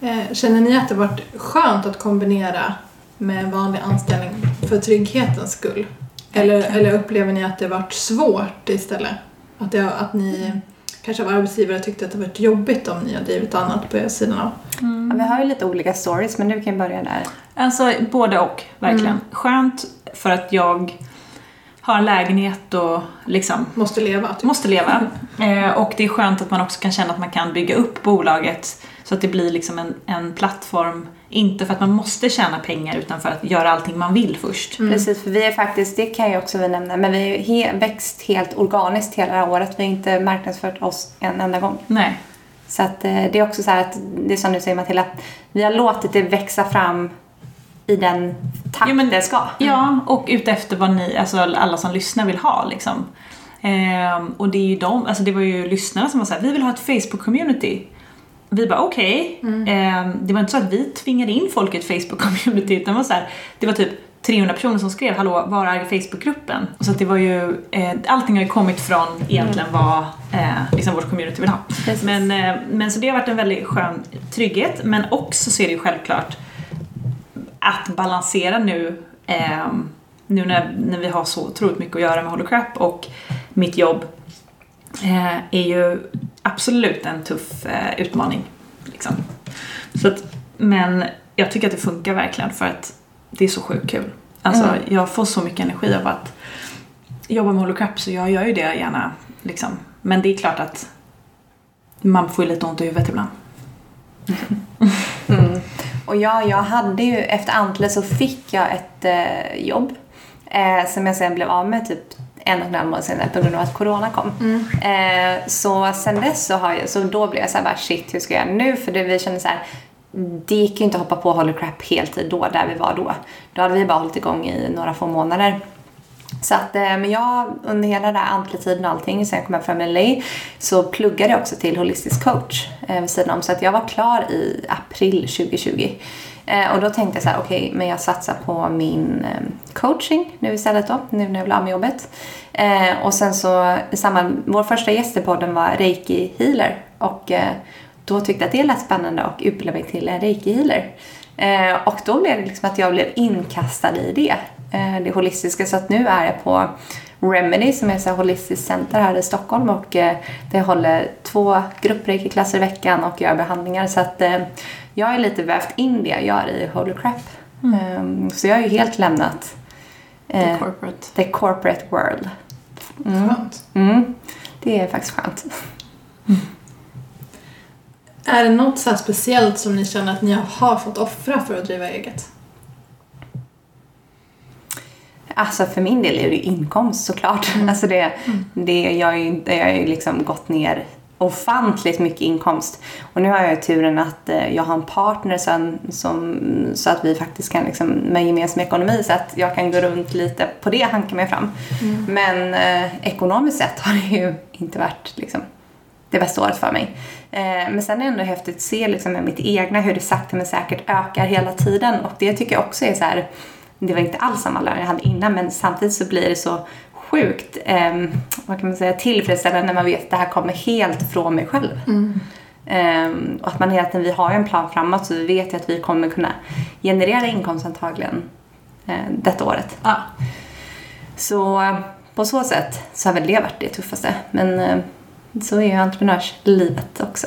Eh, känner ni att det varit skönt att kombinera med en vanlig anställning för trygghetens skull? Eller, eller upplever ni att det varit svårt istället? Att, det, att ni kanske av arbetsgivare tyckte att det varit jobbigt om ni har drivit annat på er sidan av? Ja, vi har ju lite olika stories men du kan börja där. Alltså både och, verkligen. Skönt för att jag har en lägenhet och liksom Måste leva? Typ. måste leva. Eh, och det är skönt att man också kan känna att man kan bygga upp bolaget så att det blir liksom en, en plattform, inte för att man måste tjäna pengar utan för att göra allting man vill först. Precis, för vi är faktiskt, det kan jag också vi nämna, men vi har ju he- växt helt organiskt hela det här året. Vi har inte marknadsfört oss en enda gång. Nej. Så att eh, det är också så här att, det är som du säger Matilda, vi har låtit det växa fram i den takt Ja, men- det ska. Ja, och utefter vad ni, alltså alla som lyssnar vill ha liksom. Ehm, och det är ju de, alltså det var ju lyssnarna som var såhär, vi vill ha ett Facebook-community. Vi bara okej. Ehm, det var inte så att vi tvingade in folk i ett Facebook-community utan det var så här, det var typ 300 personer som skrev hallå, var är Facebookgruppen? Så att det var ju, eh, allting har ju kommit från egentligen vad eh, liksom vårt community vill ha. Precis. Men, eh, men så det har varit en väldigt skön trygghet men också så är det ju självklart att balansera nu eh, nu när, när vi har så otroligt mycket att göra med Holocrap och mitt jobb eh, är ju absolut en tuff eh, utmaning. Liksom. Så att, men jag tycker att det funkar verkligen för att det är så sjukt kul. Alltså Mm. jag får så mycket energi av att jobba med Holocrap så jag gör ju det gärna. Liksom. Men det är klart att man får ju lite ont i huvudet ibland. Mm. Och ja, jag hade ju, efter Antle så fick jag ett eh, jobb eh, som jag sen blev av med typ en och en halv månad senare på grund av att corona kom. Eh, så sen dess så har jag, så då blev jag så här bara shit hur ska jag göra nu? För det, vi kände så här, det gick ju inte att hoppa på Holocrap heltid då, där vi var då. Då hade vi bara hållit igång i några få månader. Så att, eh, men jag under hela den där antletiden och allting, sen jag kom jag från LA, så pluggade jag också till holistisk coach eh, vid sidan om. Så att jag var klar i april 2020. Eh, och då tänkte jag så här, okej, men jag satsar på min eh, coaching nu istället då, nu när jag blir av med jobbet. Eh, och sen så, samma, vår första gäst i podden var reiki healer. Och eh, då tyckte jag att det lät spännande och utbildade mig till en reiki healer. Eh, och då blev det liksom att jag blev inkastad i det, eh, det holistiska. Så att nu är jag på Remedy som är ett holistiskt center här i Stockholm och eh, jag håller två gruppreiki-klasser i veckan och gör behandlingar. Så att eh, jag har lite vävt in det jag gör i Holy Crap. Eh, så jag har ju helt lämnat The eh, corporate. the corporate world. Mm. Skönt. Mm. Det är faktiskt skönt. Är det något så speciellt som ni känner att ni har fått offra för att driva eget? Alltså för min del är det ju inkomst såklart. Alltså det, det, jag har ju jag liksom gått ner ofantligt mycket inkomst. Och nu har jag ju turen att eh, jag har en partner som, som, så att vi faktiskt kan liksom, med gemensam ekonomi så att jag kan gå runt lite på det, hanka mig fram. Men eh, ekonomiskt sett har det ju inte varit liksom, det bästa året för mig. Eh, men sen är det ändå häftigt att se liksom, med mitt egna hur det sakta men säkert ökar hela tiden. Och det tycker jag också är så här, det var inte alls samma lön jag hade innan men samtidigt så blir det så sjukt, eh, vad kan man säga, tillfredsställande när man vet att det här kommer helt från mig själv. Eh, och att man hela tiden, vi har en plan framåt så vi vet ju att vi kommer kunna generera inkomst antagligen eh, detta året. Ja. Så på så sätt så har väl det varit det tuffaste. Men eh, så är ju entreprenörslivet också.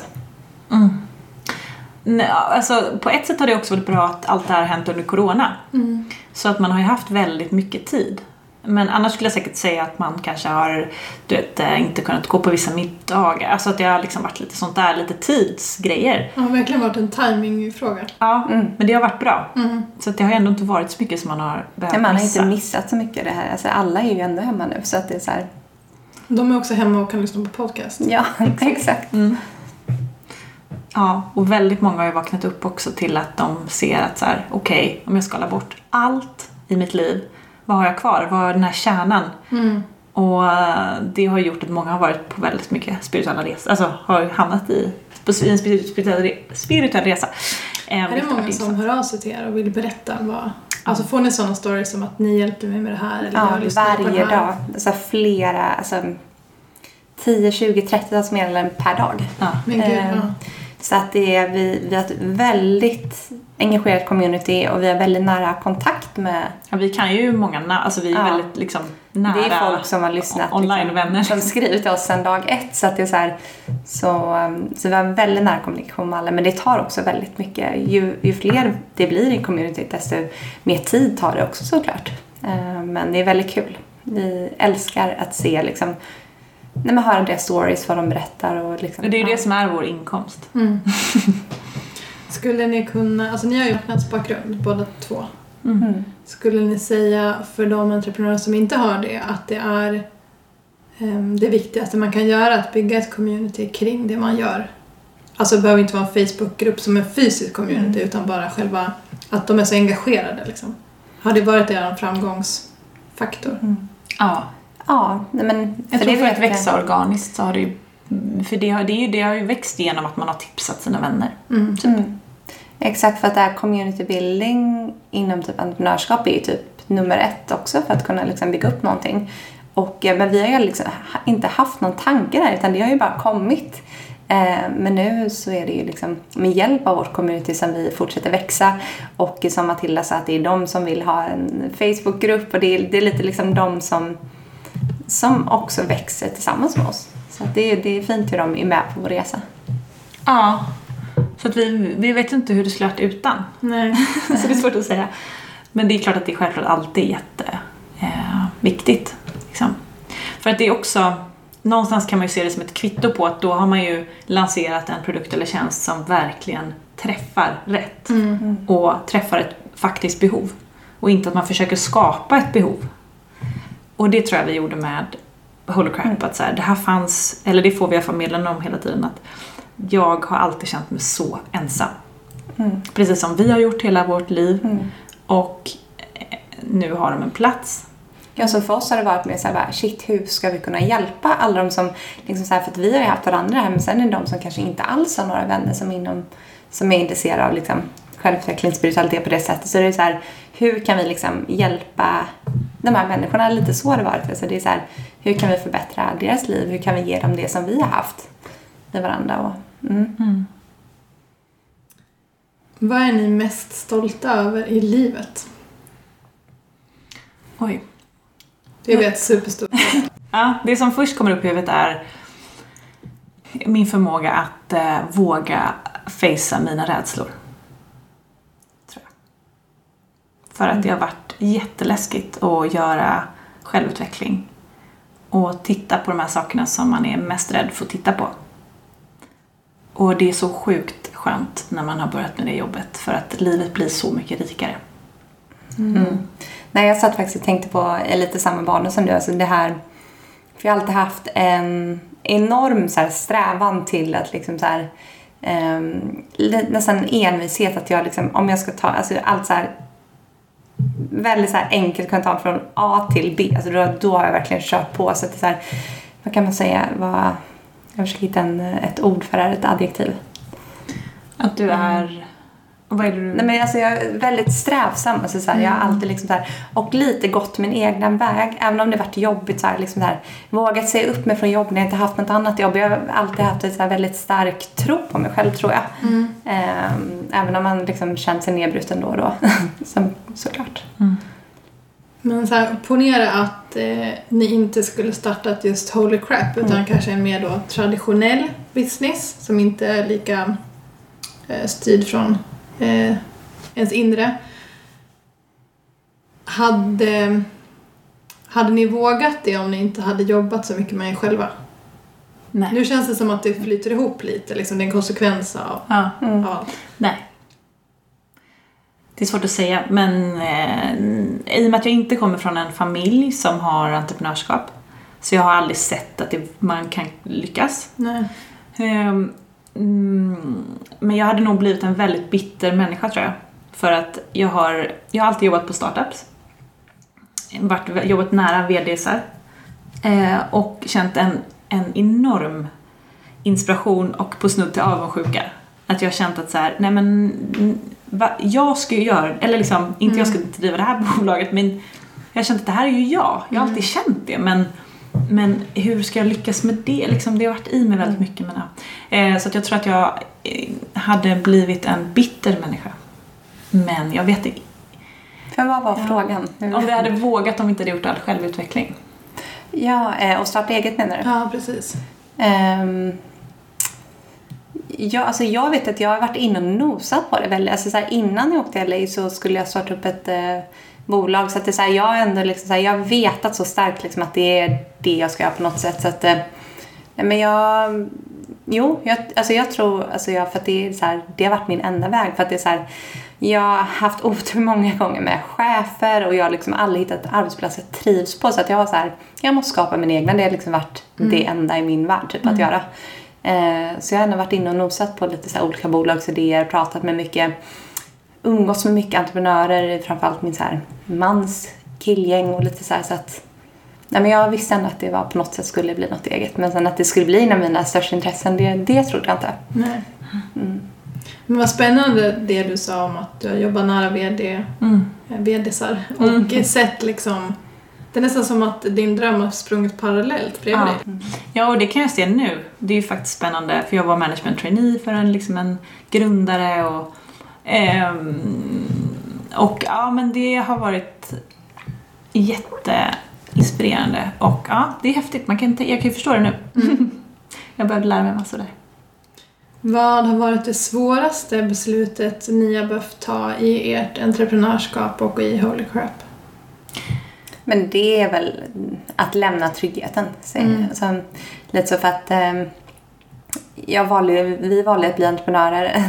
Nej, alltså, på ett sätt har det också varit bra att allt det här har hänt under corona. Så att man har ju haft väldigt mycket tid. Men annars skulle jag säkert säga att man kanske har du vet, eh, inte kunnat gå på vissa middagar. Alltså att det har liksom varit lite sånt där, lite tidsgrejer. Det har verkligen varit en timingfråga. Ja, Mm. men det har varit bra. Så att det har ändå inte varit så mycket som man har behövt Men man har missa. inte missat så mycket det här. Alltså alla är ju ändå hemma nu så att det är så här, De är också hemma och kan lyssna på podcast. ja exakt. Mm. Ja, och väldigt många har ju vaknat upp också till att de ser att så här, okej, om jag skalar bort allt i mitt liv, vad har jag kvar? Vad är den här kärnan? Mm. Och eh, det har gjort att många har varit på väldigt mycket spirituella resor, alltså har hamnat i en spiritu- spirituell, re- spirituell resa. Eh, Är det många som hör av sig till er och vill berätta vad... Alltså får ni sådana stories som att ni hjälpte mig med det här eller Ja, jag lyssnade på varje det här? dag. Alltså flera, alltså 10, 20, 30 meddelanden per dag. Ja. Men gud, Ehm, ja. Så att det är, vi, vi har ett väldigt engagerat community och vi har väldigt nära kontakt med Ja, vi kan ju många, alltså vi är Ja. väldigt liksom nära Det är folk som har lyssnat. online-vänner. Liksom, som skriver till oss sedan dag ett. Så, att det är så, här, så, um, så vi har en väldigt nära kommunikation med alla. Men det tar också väldigt mycket. Ju, ju fler det blir i communityt desto mer tid tar det också såklart. Eh, Men det är väldigt kul. Vi älskar att se liksom, när man hör deras stories, vad de berättar och liksom, Det är ju ja. det som är vår inkomst. Mm. Skulle ni kunna, alltså ni har ju marknadsbakgrund båda två. Mm. Skulle ni säga för de entreprenörer som inte har det att det är ehm, det viktigaste man kan göra att bygga ett community kring det man gör? Alltså det behöver inte vara en Facebookgrupp som en fysisk community Mm. utan bara själva att de är så engagerade liksom. Har det varit er framgångsfaktor? Ja. Ja, nej, men Jag tror för att jag. växa organiskt så har det ju för det har, det, är ju, det har ju växt genom att man har tipsat sina vänner. Mm. Mm. Exakt, för att det här community building inom typ entreprenörskap är ju typ nummer ett också för att kunna liksom bygga upp någonting. Och, eh, men vi har ju liksom inte haft någon tanke där utan det har ju bara kommit. Eh, men nu så är det ju liksom med hjälp av vårt community som vi fortsätter växa och som Matilda sa att det är de som vill ha en Facebookgrupp och det är, det är lite liksom de som, som också växer tillsammans med oss. Så det, är, det är fint hur de är med på vår resa. Ja. Så att vi, vi vet inte hur det skulle varit utan. Nej. så det är svårt att säga. Men det är klart att det är självklart alltid jätteviktigt. Eh, liksom. För att det är också, någonstans kan man ju se det som ett kvitto på att då har man ju lanserat en produkt eller tjänst som verkligen träffar rätt. Mm. Och träffar ett faktiskt behov. Och inte att man försöker skapa ett behov. Och det tror jag vi gjorde med Holocrap. Mm. Att så här, det här fanns, eller det får vi förmedlande om hela tiden. att Jag har alltid känt mig så ensam. Mm. Precis som vi har gjort hela vårt liv. Mm. Och eh, nu har de en plats. Ja, så för oss har det varit mer såhär bara, shit hur ska vi kunna hjälpa alla de som, liksom så här, för att vi har ju haft varandra här men sen är det de som kanske inte alls har några vänner som, inom, som är intresserade av liksom, självutveckling, spiritualitet på det sättet. Så det är så här, hur kan vi liksom hjälpa de här människorna? Lite så har det varit. Alltså det är så här, hur kan vi förbättra deras liv? Hur kan vi ge dem det som vi har haft i varandra? Och, mm. Vad är ni mest stolta över i livet? Oj. Det är ett superstort Ja, det som först kommer upp i huvudet är min förmåga att eh, våga facea mina rädslor. Tror jag. För att det har varit jätteläskigt att göra självutveckling. Och titta på de här sakerna som man är mest rädd för att titta på. Och det är så sjukt skönt när man har börjat med det jobbet för att livet blir så mycket rikare. Mm. Nej, jag satt faktiskt och tänkte på eh, lite samma bana som du. Alltså det här, för jag har alltid haft en enorm så här, strävan till att liksom så här, um, nästan envishet att jag liksom, om jag ska ta, alltså allt så här väldigt så här enkelt kunna ta från A till B. Alltså då, då har jag verkligen kört på. Så att det är så här, vad kan man säga? Vad, jag försöker hitta en, ett ord för det här, ett adjektiv. Att du är... Vad är det du... Nej, men alltså jag är väldigt strävsam. Alltså så här, Jag har alltid liksom så här, och lite gått min egna väg. Även om det varit jobbigt. Så här, liksom så här, vågat säga upp mig från jobb när jag inte haft något annat jobb. Jag har alltid haft en så här väldigt stark tro på mig själv tror jag. Ehm, även om man liksom känt sig nedbruten då och då. Som, såklart. Men så här, ponera att eh, ni inte skulle startat just Holy Crap utan kanske en mer då traditionell business som inte är lika eh, styrd från eh, ens inre. Hade, hade ni vågat det om ni inte hade jobbat så mycket med er själva? Nej. Nu känns det som att det flyter ihop lite, liksom det är en konsekvens av, Ja. Mm. av allt. Nej. Det är svårt att säga, men eh, i och med att jag inte kommer från en familj som har entreprenörskap så jag har aldrig sett att det, man kan lyckas. Nej. Mm, men jag hade nog blivit en väldigt bitter människa tror jag. För att jag har, jag har alltid jobbat på startups. Varit, jobbat nära VDsar. Eh, och känt en, en enorm inspiration och på snudd till avundsjuka. Att jag har känt att så här, nej men mm, va, jag ska ju göra, eller liksom, inte jag ska driva det här bolaget men jag har känt att det här är ju jag. Jag har alltid känt det men men hur ska jag lyckas med det? Liksom, det har varit i mig väldigt mycket. Men, eh, så att jag tror att jag eh, hade blivit en bitter människa. Men jag vet inte. För vad var Ja. frågan? Om vi hade vågat om vi inte hade gjort all självutveckling. Ja, eh, och starta eget menar du? Ja, precis. Ehm, ja, alltså jag vet att jag har varit inne och nosat på det väldigt. Alltså så här, innan jag åkte till LA så skulle jag starta upp ett eh, bolag. Så att det är så här, jag har ändå liksom så här, jag vetat så starkt liksom att det är det jag ska göra på något sätt. Så att, eh, nej, men jag, jo, jag, alltså jag tror, alltså jag, för att det är så här, det har varit min enda väg. För att det är så här, jag har haft otur många gånger med chefer och jag har liksom aldrig hittat en arbetsplats jag trivs på. Så att jag var så här, jag måste skapa min egna. Det har liksom varit det enda i min värld typ, att göra. Eh, så jag har ändå varit inne och nosat på lite så olika bolagsidéer, pratat med mycket, umgås med mycket entreprenörer, framförallt min så här mans killgäng och lite så här så att Nej, men jag visste ändå att det var på något sätt skulle bli något eget. Men sen att det skulle bli en av mina största intressen, det, det trodde jag inte. Nej. Men vad spännande det du sa om att du har jobbat nära VD. Mm. eh, VDsar och eh, sett liksom det är nästan som att din dröm har sprungit parallellt bredvid Ja. dig. Ja, och det kan jag se nu. Det är ju faktiskt spännande för jag var management trainee för en, liksom en grundare och och ja, men det har varit jätteinspirerande och ja, det är häftigt. Man kan inte, jag kan ju förstå det nu. jag behövde lära mig massor där. Vad har varit det svåraste beslutet ni har behövt ta i ert entreprenörskap och i Holy Crap? Men det är väl att lämna tryggheten. Så, Mm. alltså, lite så för att eh, jag valde, vi valde att bli entreprenörer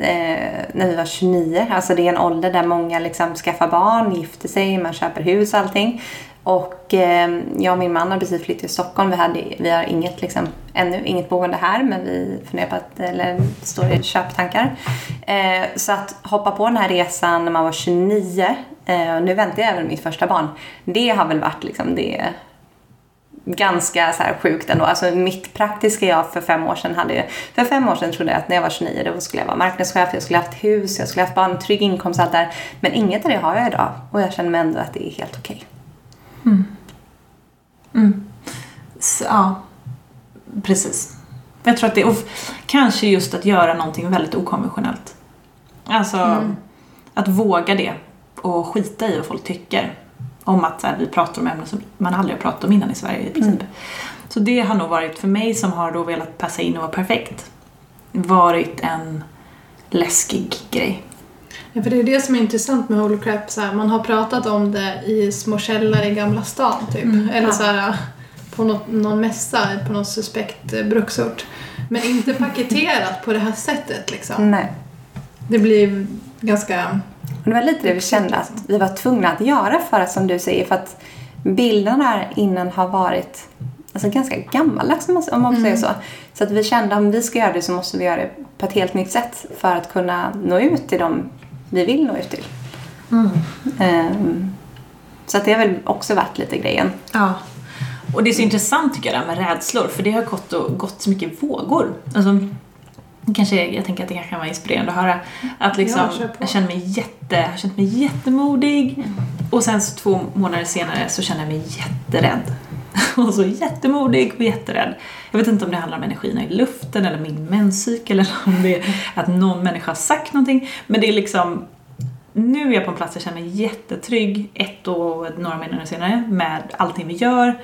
eh, när vi var 29. Alltså det är en ålder där många liksom skaffar barn, gifter sig, man köper hus och allting. Och eh, jag och min man har precis flyttat till Stockholm. Vi, hade, vi har inget, liksom, ännu inget boende här men vi funderar på att, eller står i köptankar. Eh, så att hoppa på den här resan när man var 29 eh, och nu väntar jag även mitt första barn. Det har väl varit liksom det ganska så här sjukt ändå. Alltså mitt praktiska jag för fem år sedan hade ju, för fem år sedan trodde jag att när jag var 29 då skulle jag vara marknadschef, jag skulle ha haft hus, jag skulle ha haft barn, trygg inkomst och allt där. Men inget av det har jag idag och jag känner mig ändå att det är helt okej. Så, ja, precis. Jag tror att det är, och kanske just att göra någonting väldigt okonventionellt. Alltså att våga det och skita i vad folk tycker. Om att här, vi pratar om ämnen som man aldrig har pratat om innan i Sverige i princip. Så det har nog varit för mig som har då velat passa in och vara perfekt. Varit en läskig grej. Ja, för det är det som är intressant med Holy Crap. Så här, man har pratat om det i små källare i Gamla stan typ. Eller ja. så här, på något, någon mässa på någon suspekt eh, bruksort. Men inte paketerat på det här sättet liksom. Nej. Det blir ganska... Och det var lite det vi kände att vi var tvungna att göra för att, som du säger, för att bilderna här innan har varit alltså, ganska gammaldags om man, om man säger så. Så att vi kände att om vi ska göra det så måste vi göra det på ett helt nytt sätt för att kunna nå ut till dem vi vill nå ut till. Ehm, så att det har väl också varit lite grejen. Ja. Och det är så intressant tycker jag det här med rädslor för det har gått, och, gått så mycket vågor. Alltså, kanske, jag tänker att det kanske kan vara inspirerande att höra. Att liksom, Ja, jag känner mig jätte, har känt mig jättemodig och sen så två månader senare så känner jag mig jätterädd. Och så jättemodig och jätterädd. Jag vet inte om det handlar om energierna i luften eller min menscykel eller om det är att någon människa har sagt någonting. Men det är liksom nu är jag på en plats jag känner mig jättetrygg ett och några månader senare med allting vi gör.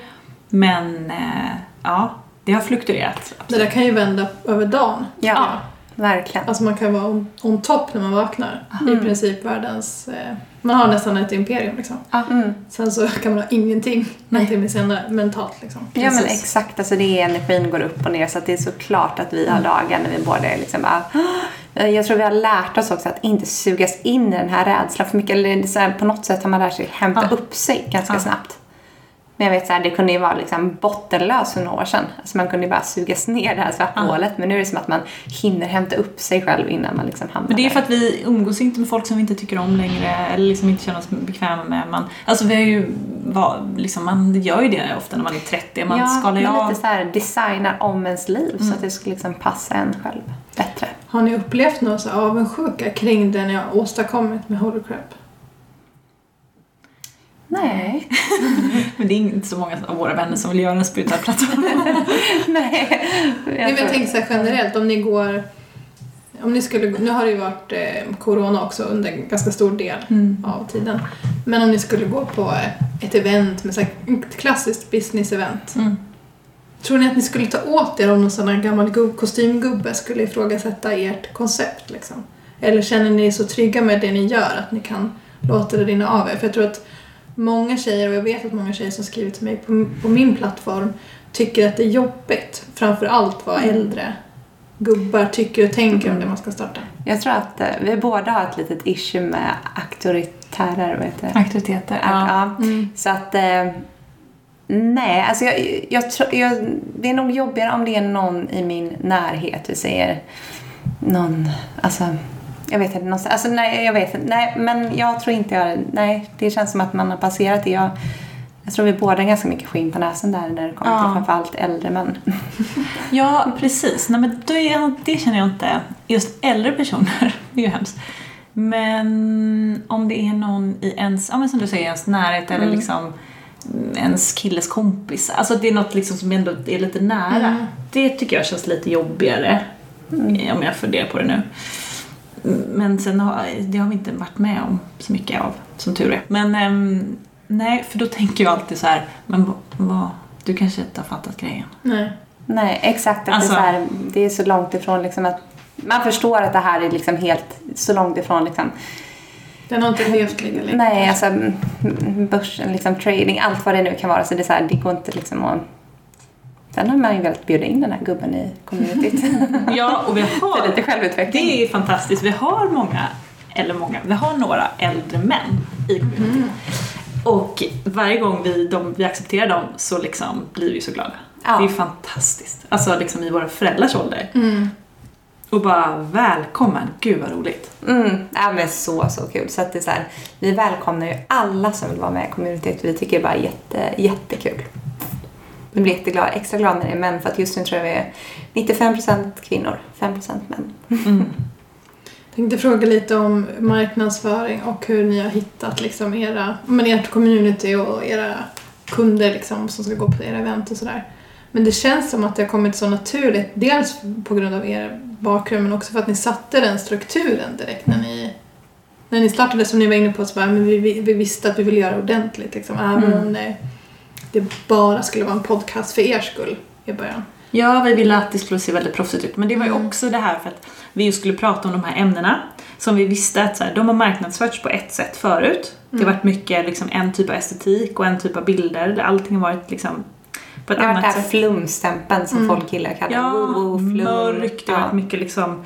Men eh, ja, det har fluktuerat. Det där kan ju vända över dagen. Ja, verkligen. Alltså man kan vara on, on top när man vaknar. I princip världens... Eh, man har nästan ett imperium liksom. Mm. Sen så kan man ha ingenting en timme senare mentalt liksom. Ja men exakt, alltså det är energin går upp och ner så att det är såklart att vi har dagar när vi både liksom bara "Åh!" jag tror vi har lärt oss också att inte sugas in i den här rädslan för mycket. Eller så här, på något sätt har man lärt sig hämta Ja. upp sig ganska Ja. snabbt. Men jag vet så här, det kunde ju vara liksom bottenlöst för några år sedan. Alltså man kunde ju bara sugas ner det här svarta Ja. hålet. Men nu är det som att man hinner hämta upp sig själv innan man liksom hamnar Men det är där. för att vi umgås inte med folk som vi inte tycker om längre eller liksom inte känner oss bekväma med. Man, alltså vi har ju, var, liksom, man gör ju det ofta när man är 30. Man ja, skalar ju man av. lite så här designar om ens liv så att det ska liksom passa en själv bättre. Har ni upplevt någon så avundsjuka kring det ni har åstadkommit med Holy Crap? Nej. Men det är inte så många av våra vänner som vill göra en plattform. Nej. Nej, men jag tänker så här generellt, om ni går... Om ni skulle, nu har det ju varit eh, corona också under en ganska stor del av tiden. Men om ni skulle gå på eh, ett event med så här, ett klassiskt business-event. Mm. Tror ni att ni skulle ta åt er om någon sån här gammal gubb, kostymgubbe skulle ifrågasätta ert koncept? Liksom? Eller känner ni er så trygga med det ni gör att ni kan låta det rinna av er? För jag tror att många tjejer, och jag vet att många tjejer som skriver till mig på, på min plattform tycker att det är jobbigt. Framför allt vad äldre gubbar tycker och tänker om det man ska starta. Jag tror att eh, vi båda har ett litet issue med auktoritärer, vad heter det? Aktiviteter. Ja. Ja. Så att... Eh, nej, alltså jag, jag, jag, det är nog jobbigare om det är någon i min närhet, vi säger någon, alltså jag vet inte, någonstans, alltså nej, jag vet inte, nej, men jag tror inte jag, nej, det känns som att man har passerat det. Jag, jag tror vi båda har ganska mycket skinn på näsan där när det kommer Ja. till framförallt äldre män. Ja, precis. Nej, men det, det känner jag inte. Just äldre personer, det är ju hemskt. Men om det är någon i ens, ja men som du säger, ens närhet eller Mm. liksom ens killes kompis. Alltså det är något liksom som ändå är lite nära. Mm. Det tycker jag känns lite jobbigare. eh, Om jag funderar på det nu. Men sen har, det har vi inte varit med om så mycket av, som tur är. Men ehm, nej, för då tänker jag alltid så här, men vad, du kanske inte har fattat grejen. Nej. Nej, exakt. Att Alltså- det, är så här, det är så långt ifrån liksom att man förstår att det här är liksom helt så långt ifrån liksom, Den har inte levt lika länge. nej, alltså börsen, liksom trading, allt vad det nu kan vara. Så det är så här, det går inte liksom att... Sen har man ju velat bjuda in den här gubben i communityt. Ja, och vi har lite självutveckling. Det är fantastiskt. Vi har många, eller många, vi har några äldre män i community. Och varje gång vi, de, vi accepterar dem så liksom blir vi så glada. Ja. Det är fantastiskt. Alltså liksom i våra föräldrars ålder. Mm. Och bara välkommen, gud vad roligt. Mm, ja, men så, så kul. Så att det är så här, vi välkomnar ju alla som vill vara med i communityt. Vi tycker det är bara jätte, jättekul. Vi blir jätteglada, extra glada när det är män för att just nu tror jag vi är 95% kvinnor, 5% män. Mm. Tänkte fråga lite om marknadsföring och hur ni har hittat liksom era, men ert community och era kunder liksom som ska gå på era event och sådär. Men det känns som att det har kommit så naturligt, dels på grund av er bakgrund men också för att ni satte den strukturen direkt när ni när ni startade som ni var inne på så bara, men vi, vi, vi visste att vi ville göra ordentligt liksom, även Mm. om det, det bara skulle vara en podcast för er skull i början. Ja, vi ville att det skulle se väldigt proffsigt ut. Men det var ju Mm. också det här för att vi skulle prata om de här ämnena som vi visste att så här, de har marknadsförts på ett sätt förut. Det har Mm. varit mycket liksom, en typ av estetik och en typ av bilder. där Allting har varit liksom på ett Det har varit annat sätt. flumstämpeln som Mm. folk gillar att kalla Ja, flum. mörkt, det har Ja. varit mycket liksom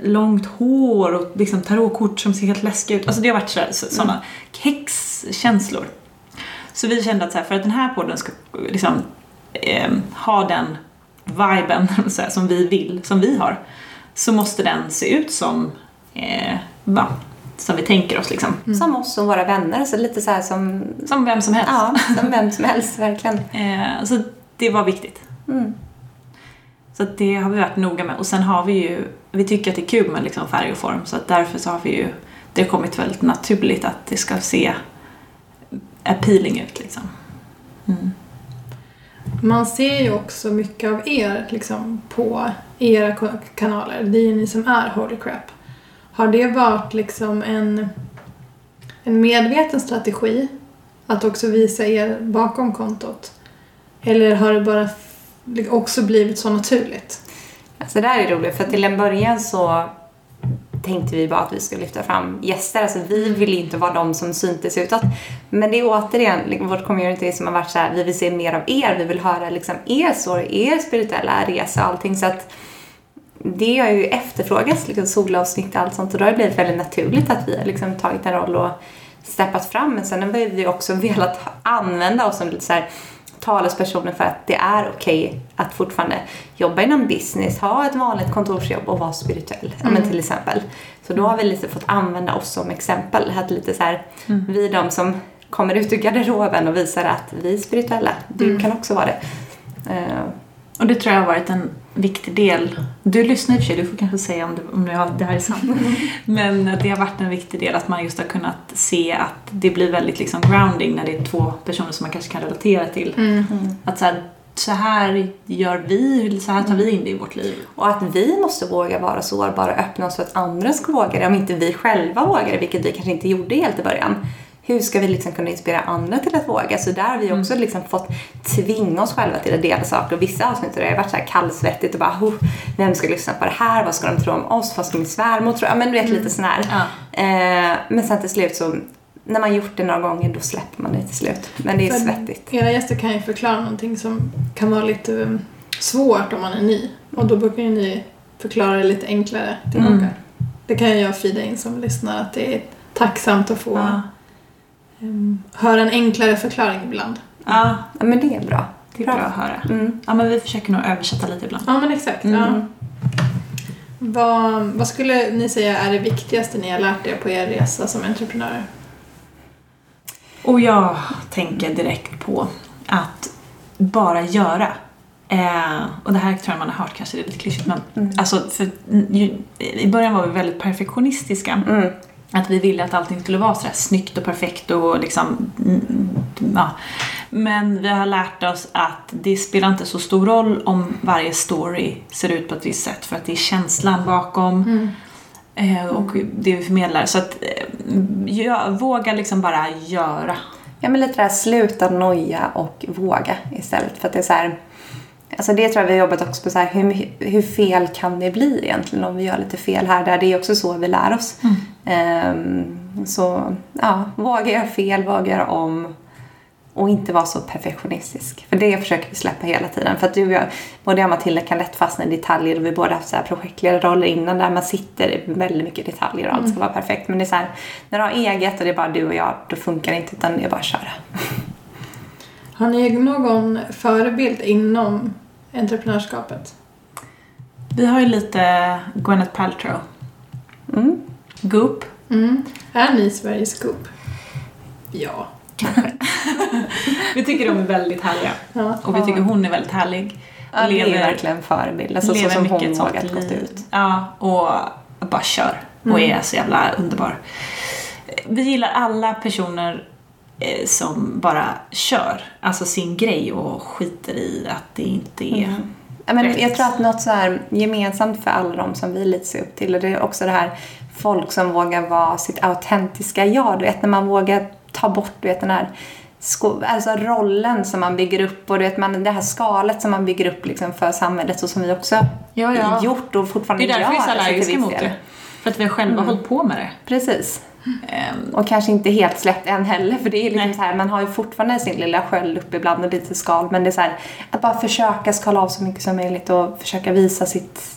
långt hår och liksom tarotkort som ser helt läskiga ut. Alltså det har varit så, så, sådana Mm. häxkänslor. Så vi kände att så här, för att den här podden ska liksom ehm, ha den viben så här, som vi vill, som vi har, så måste den se ut som, eh, va, som vi tänker oss liksom. Som oss och våra vänner, så lite så här som, Som vem som helst. ja, som vem som helst verkligen. Eh, så det var viktigt. Mm. Så det har vi varit noga med. Och sen har vi ju, vi tycker att det är kul med liksom färg och form så att därför så har vi ju, det har kommit väldigt naturligt att det ska se appealing ut liksom. Mm. Man ser ju också mycket av er liksom, på era kanaler. Det är ju ni som är Holy Crap. Har det varit liksom en, en medveten strategi att också visa er bakom kontot? Eller har det bara också blivit så naturligt? Alltså det här är roligt för till en början så tänkte vi bara att vi skulle lyfta fram gäster. Alltså vi vill inte vara de som syntes utåt. Men det är återigen liksom, vårt community som har varit så här, vi vill se mer av er, vi vill höra liksom er story, er spirituella resa och allting. Så att det har ju efterfrågats, liksom solavsnitt och allt sånt och då har det blivit väldigt naturligt att vi har liksom tagit en roll och steppat fram. Men sen har vi också velat använda oss som lite så här talespersoner för att det är okej att fortfarande jobba inom business, ha ett vanligt kontorsjobb och vara spirituell, ja, men till exempel. Så då har vi lite fått använda oss som exempel. Att lite så här, Vi är de som kommer ut ur garderoben och visar att vi är spirituella. Du kan också vara det. Eh, Och det tror jag har varit en viktig del. Du lyssnar i och för sig, du får kanske säga om, det, om det det här är sant. Men att det har varit en viktig del att man just har kunnat se att det blir väldigt liksom grounding när det är två personer som man kanske kan relatera till. Att så här, så här gör vi, så här tar vi in det i vårt liv. Och att vi måste våga vara sårbara och öppna oss för att andra ska våga det. Om inte vi själva vågar det, vilket vi kanske inte gjorde helt i början. Hur ska vi liksom kunna inspirera andra till att våga? Så där har vi också liksom fått tvinga oss själva till att dela saker. Och vissa avsnitt har det varit så här kallsvettigt och bara oh, vem ska lyssna på det här? Vad ska de tro om oss? Vad ska min svärmor tro? Ja men du vet lite sån här. Ja. Eh, men sen till slut så när man gjort det några gånger då släpper man det till slut. Men det är För svettigt. Era gäster kan ju förklara någonting som kan vara lite um, svårt om man är ny. Och då brukar ju ni förklara det lite enklare tillbaka. Mm. Det kan jag fida in som lyssnare att det är tacksamt att få Ja. Um, höra en enklare förklaring ibland. ja, Ja men det är bra. det är bra att höra. Mm. Ja, men vi försöker nog översätta lite ibland. Ja men exakt. Ja. Mm. Vad, vad skulle ni säga är det viktigaste ni har lärt er på er resa som entreprenörer? Och jag tänker direkt på att bara göra. Eh, och det här tror jag man har hört kanske, det är lite klyschigt men Mm. alltså för, ju, i början var vi väldigt perfektioniska. Mm. Att vi ville att allting skulle vara sådär snyggt och perfekt och liksom, mm, ja. Men vi har lärt oss att det spelar inte så stor roll om varje story ser ut på ett visst sätt för att det är känslan bakom eh, och det vi förmedlar. Så att eh, jag våga liksom bara göra. Ja men lite det här sluta noja och våga istället. För att det är så här, alltså det tror jag vi har jobbat också på så här, hur, hur fel kan det bli egentligen om vi gör lite fel här där. Det är också så vi lär oss. Ehm, så ja, våga göra fel, våga göra om. Och inte vara så perfektionistisk. För det försöker vi släppa hela tiden. För att du och jag, både jag och Matilda kan lätt fastna i detaljer. Och vi båda haft så här projektledarroller innan där man sitter i väldigt mycket detaljer och allt ska vara perfekt. Men det är så här, när du har eget och det är bara du och jag, då funkar det inte utan det är bara att köra. Har ni någon förebild inom entreprenörskapet? Vi har ju lite Gwyneth Paltrow. Mm. Goop. Mm. Är ni Sveriges Scoop? Ja. Vi tycker de är väldigt härliga. ja. Och vi tycker hon är väldigt härlig. Ja, det är verkligen förebild. Alltså så som hon vågat gått ut. Ja, och bara kör. Och är så jävla underbar. Vi gillar alla personer som bara kör, alltså sin grej och skiter i att det inte är... Ja, men Rätt. jag tror att något så här gemensamt för alla de som vi lite ser upp till och det är också det här folk som vågar vara sitt autentiska jag. Du vet när man vågar ta bort du vet, den här alltså rollen som man bygger upp och du vet, man, det här skalet som man bygger upp liksom för samhället och som vi också Ja, ja. gjort och fortfarande Det är därför vi är så gör, allergiska mot det. För att vi själva hållit på med det. Precis. Ehm, Och kanske inte helt släppt än heller för det är liksom Nej. så här, man har ju fortfarande sin lilla sköld upp ibland och lite skal men det är så här, att bara försöka skala av så mycket som möjligt och försöka visa sitt,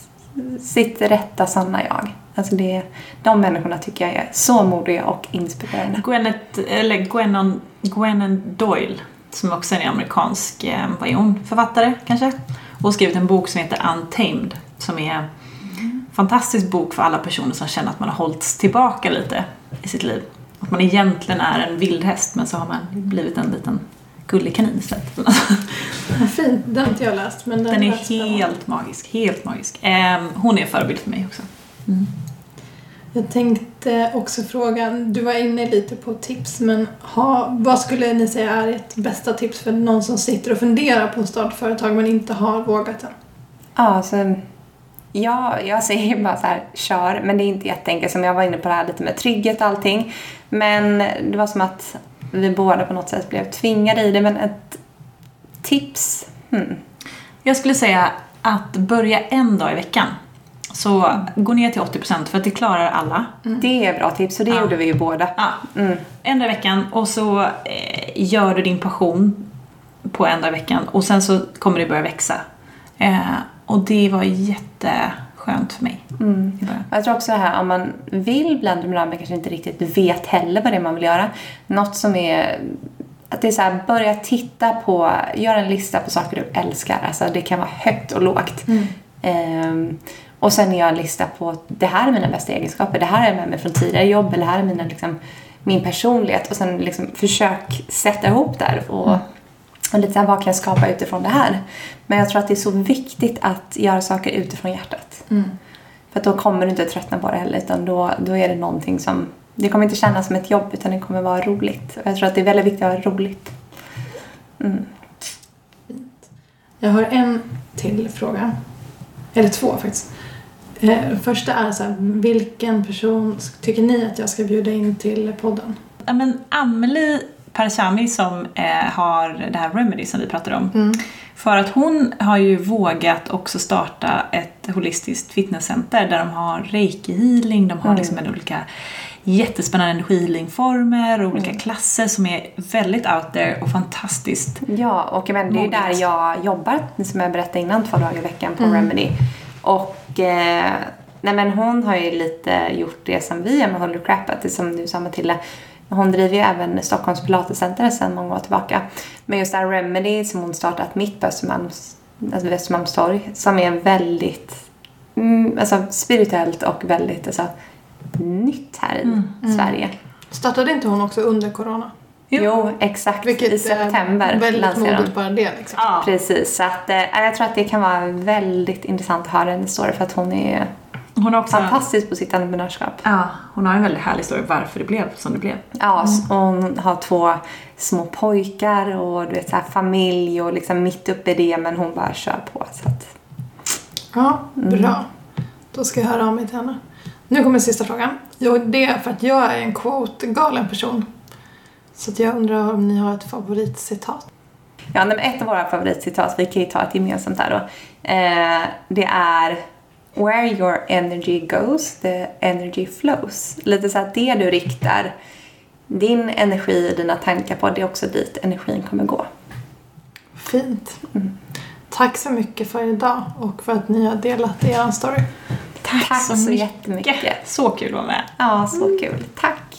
sitt rätta sanna jag. Alltså det, de människorna tycker jag är så modiga och inspirerande. Gwyneth, eller Gwennon, Gwennon Doyle, som också är en amerikansk, eh, vad är hon, författare kanske? Och har skrivit en bok som heter Untamed, som är fantastisk bok för alla personer som känner att man har hållits tillbaka lite i sitt liv. Att man egentligen är en vildhäst men så har man blivit en liten gullig kanin istället. Fint. Den har inte jag läst. Men den, Den är helt magisk, helt magisk. Ehm, hon är en förebild för mig också. Jag tänkte också fråga, du var inne lite på tips men ha, vad skulle ni säga är ert bästa tips för någon som sitter och funderar på att starta företag men inte har vågat än? Ja, alltså, ja, jag säger bara så här, kör. Men det är inte jätteenkelt. Som jag var inne på det här lite med trygghet och allting. Men det var som att vi båda på något sätt blev tvingade i det. Men ett tips? Hmm. Jag skulle säga att börja en dag i veckan. Så gå ner till 80% för att det klarar alla. Det är bra tips och det Ja. gjorde vi ju båda. Ja, Mm. en dag i veckan och så eh, gör du din passion på en dag i veckan och sen så kommer det börja växa. Och det var jätteskönt för mig Mm. Jag tror också det här om man vill bli entreprenör men kanske inte riktigt vet heller vad det är man vill göra. Något som är att det är så här, börja titta på, gör en lista på saker du älskar. Alltså det kan vara högt och lågt. Ehm, och sen gör en lista på, det här är mina bästa egenskaper, det här är med mig från tidigare jobb, eller det här är mina, liksom, min personlighet. Och sen liksom försök sätta ihop där och, och lite så här, vad kan jag skapa utifrån det här? Men jag tror att det är så viktigt att göra saker utifrån hjärtat. För att då kommer du inte tröttna på det heller utan då, då är det någonting som... Det kommer inte kännas som ett jobb utan det kommer vara roligt. Och jag tror att det är väldigt viktigt att ha roligt. Mm. Jag har en till fråga. Eller två faktiskt. Eh, första är så här, vilken person tycker ni att jag ska bjuda in till podden? Ja, men Amelie Parchami som eh, har det här Remedy som vi pratade om. För att hon har ju vågat också starta ett holistiskt fitnesscenter där de har reiki-healing, de har liksom en olika jättespännande energihealingformer och olika klasser som är väldigt out there och fantastiskt. Ja, och men det är ju där jag jobbar, som jag berättade innan, två dagar i veckan på Remedy. Och eh, nej men hon har ju lite gjort det som vi gör med Holy Crap, att det som du sa Matilda, hon driver ju även Stockholms Pilatescenter sedan många år tillbaka. Men just det här Remedy som hon startat mitt på Östermalms, alltså som är väldigt mm, alltså, spirituellt och väldigt alltså, nytt här i Sverige. Startade inte hon också under corona? Jo, exakt. Vilket I september är väldigt lanserar hon. modigt bara det liksom. Ja. Precis, så att, eh, jag tror att det kan vara väldigt intressant att höra hennes story för att hon är... Hon har också... fantastisk på sitt entreprenörskap. Ja, hon har en väldigt härlig story varför det blev som det blev. Ja, och hon har två små pojkar och du vet, så här, familj och liksom mitt uppe i det men hon bara kör på. Så att, Ja, bra. Då ska jag höra av mig till henne. Nu kommer sista frågan. Jo, det är för att jag är en quote-galen person. Så att jag undrar om ni har ett favoritcitat. ja, ett av våra favoritcitat, vi kan ju ta ett gemensamt här då. Eh, det är Where your energy goes, the energy flows. Lite så att det du riktar din energi och dina tankar på, det är också dit energin kommer gå. Fint. Tack så mycket för idag och för att ni har delat er story. Tack, så så mycket. jättemycket. Så kul att vara med. Ja, så kul. Tack.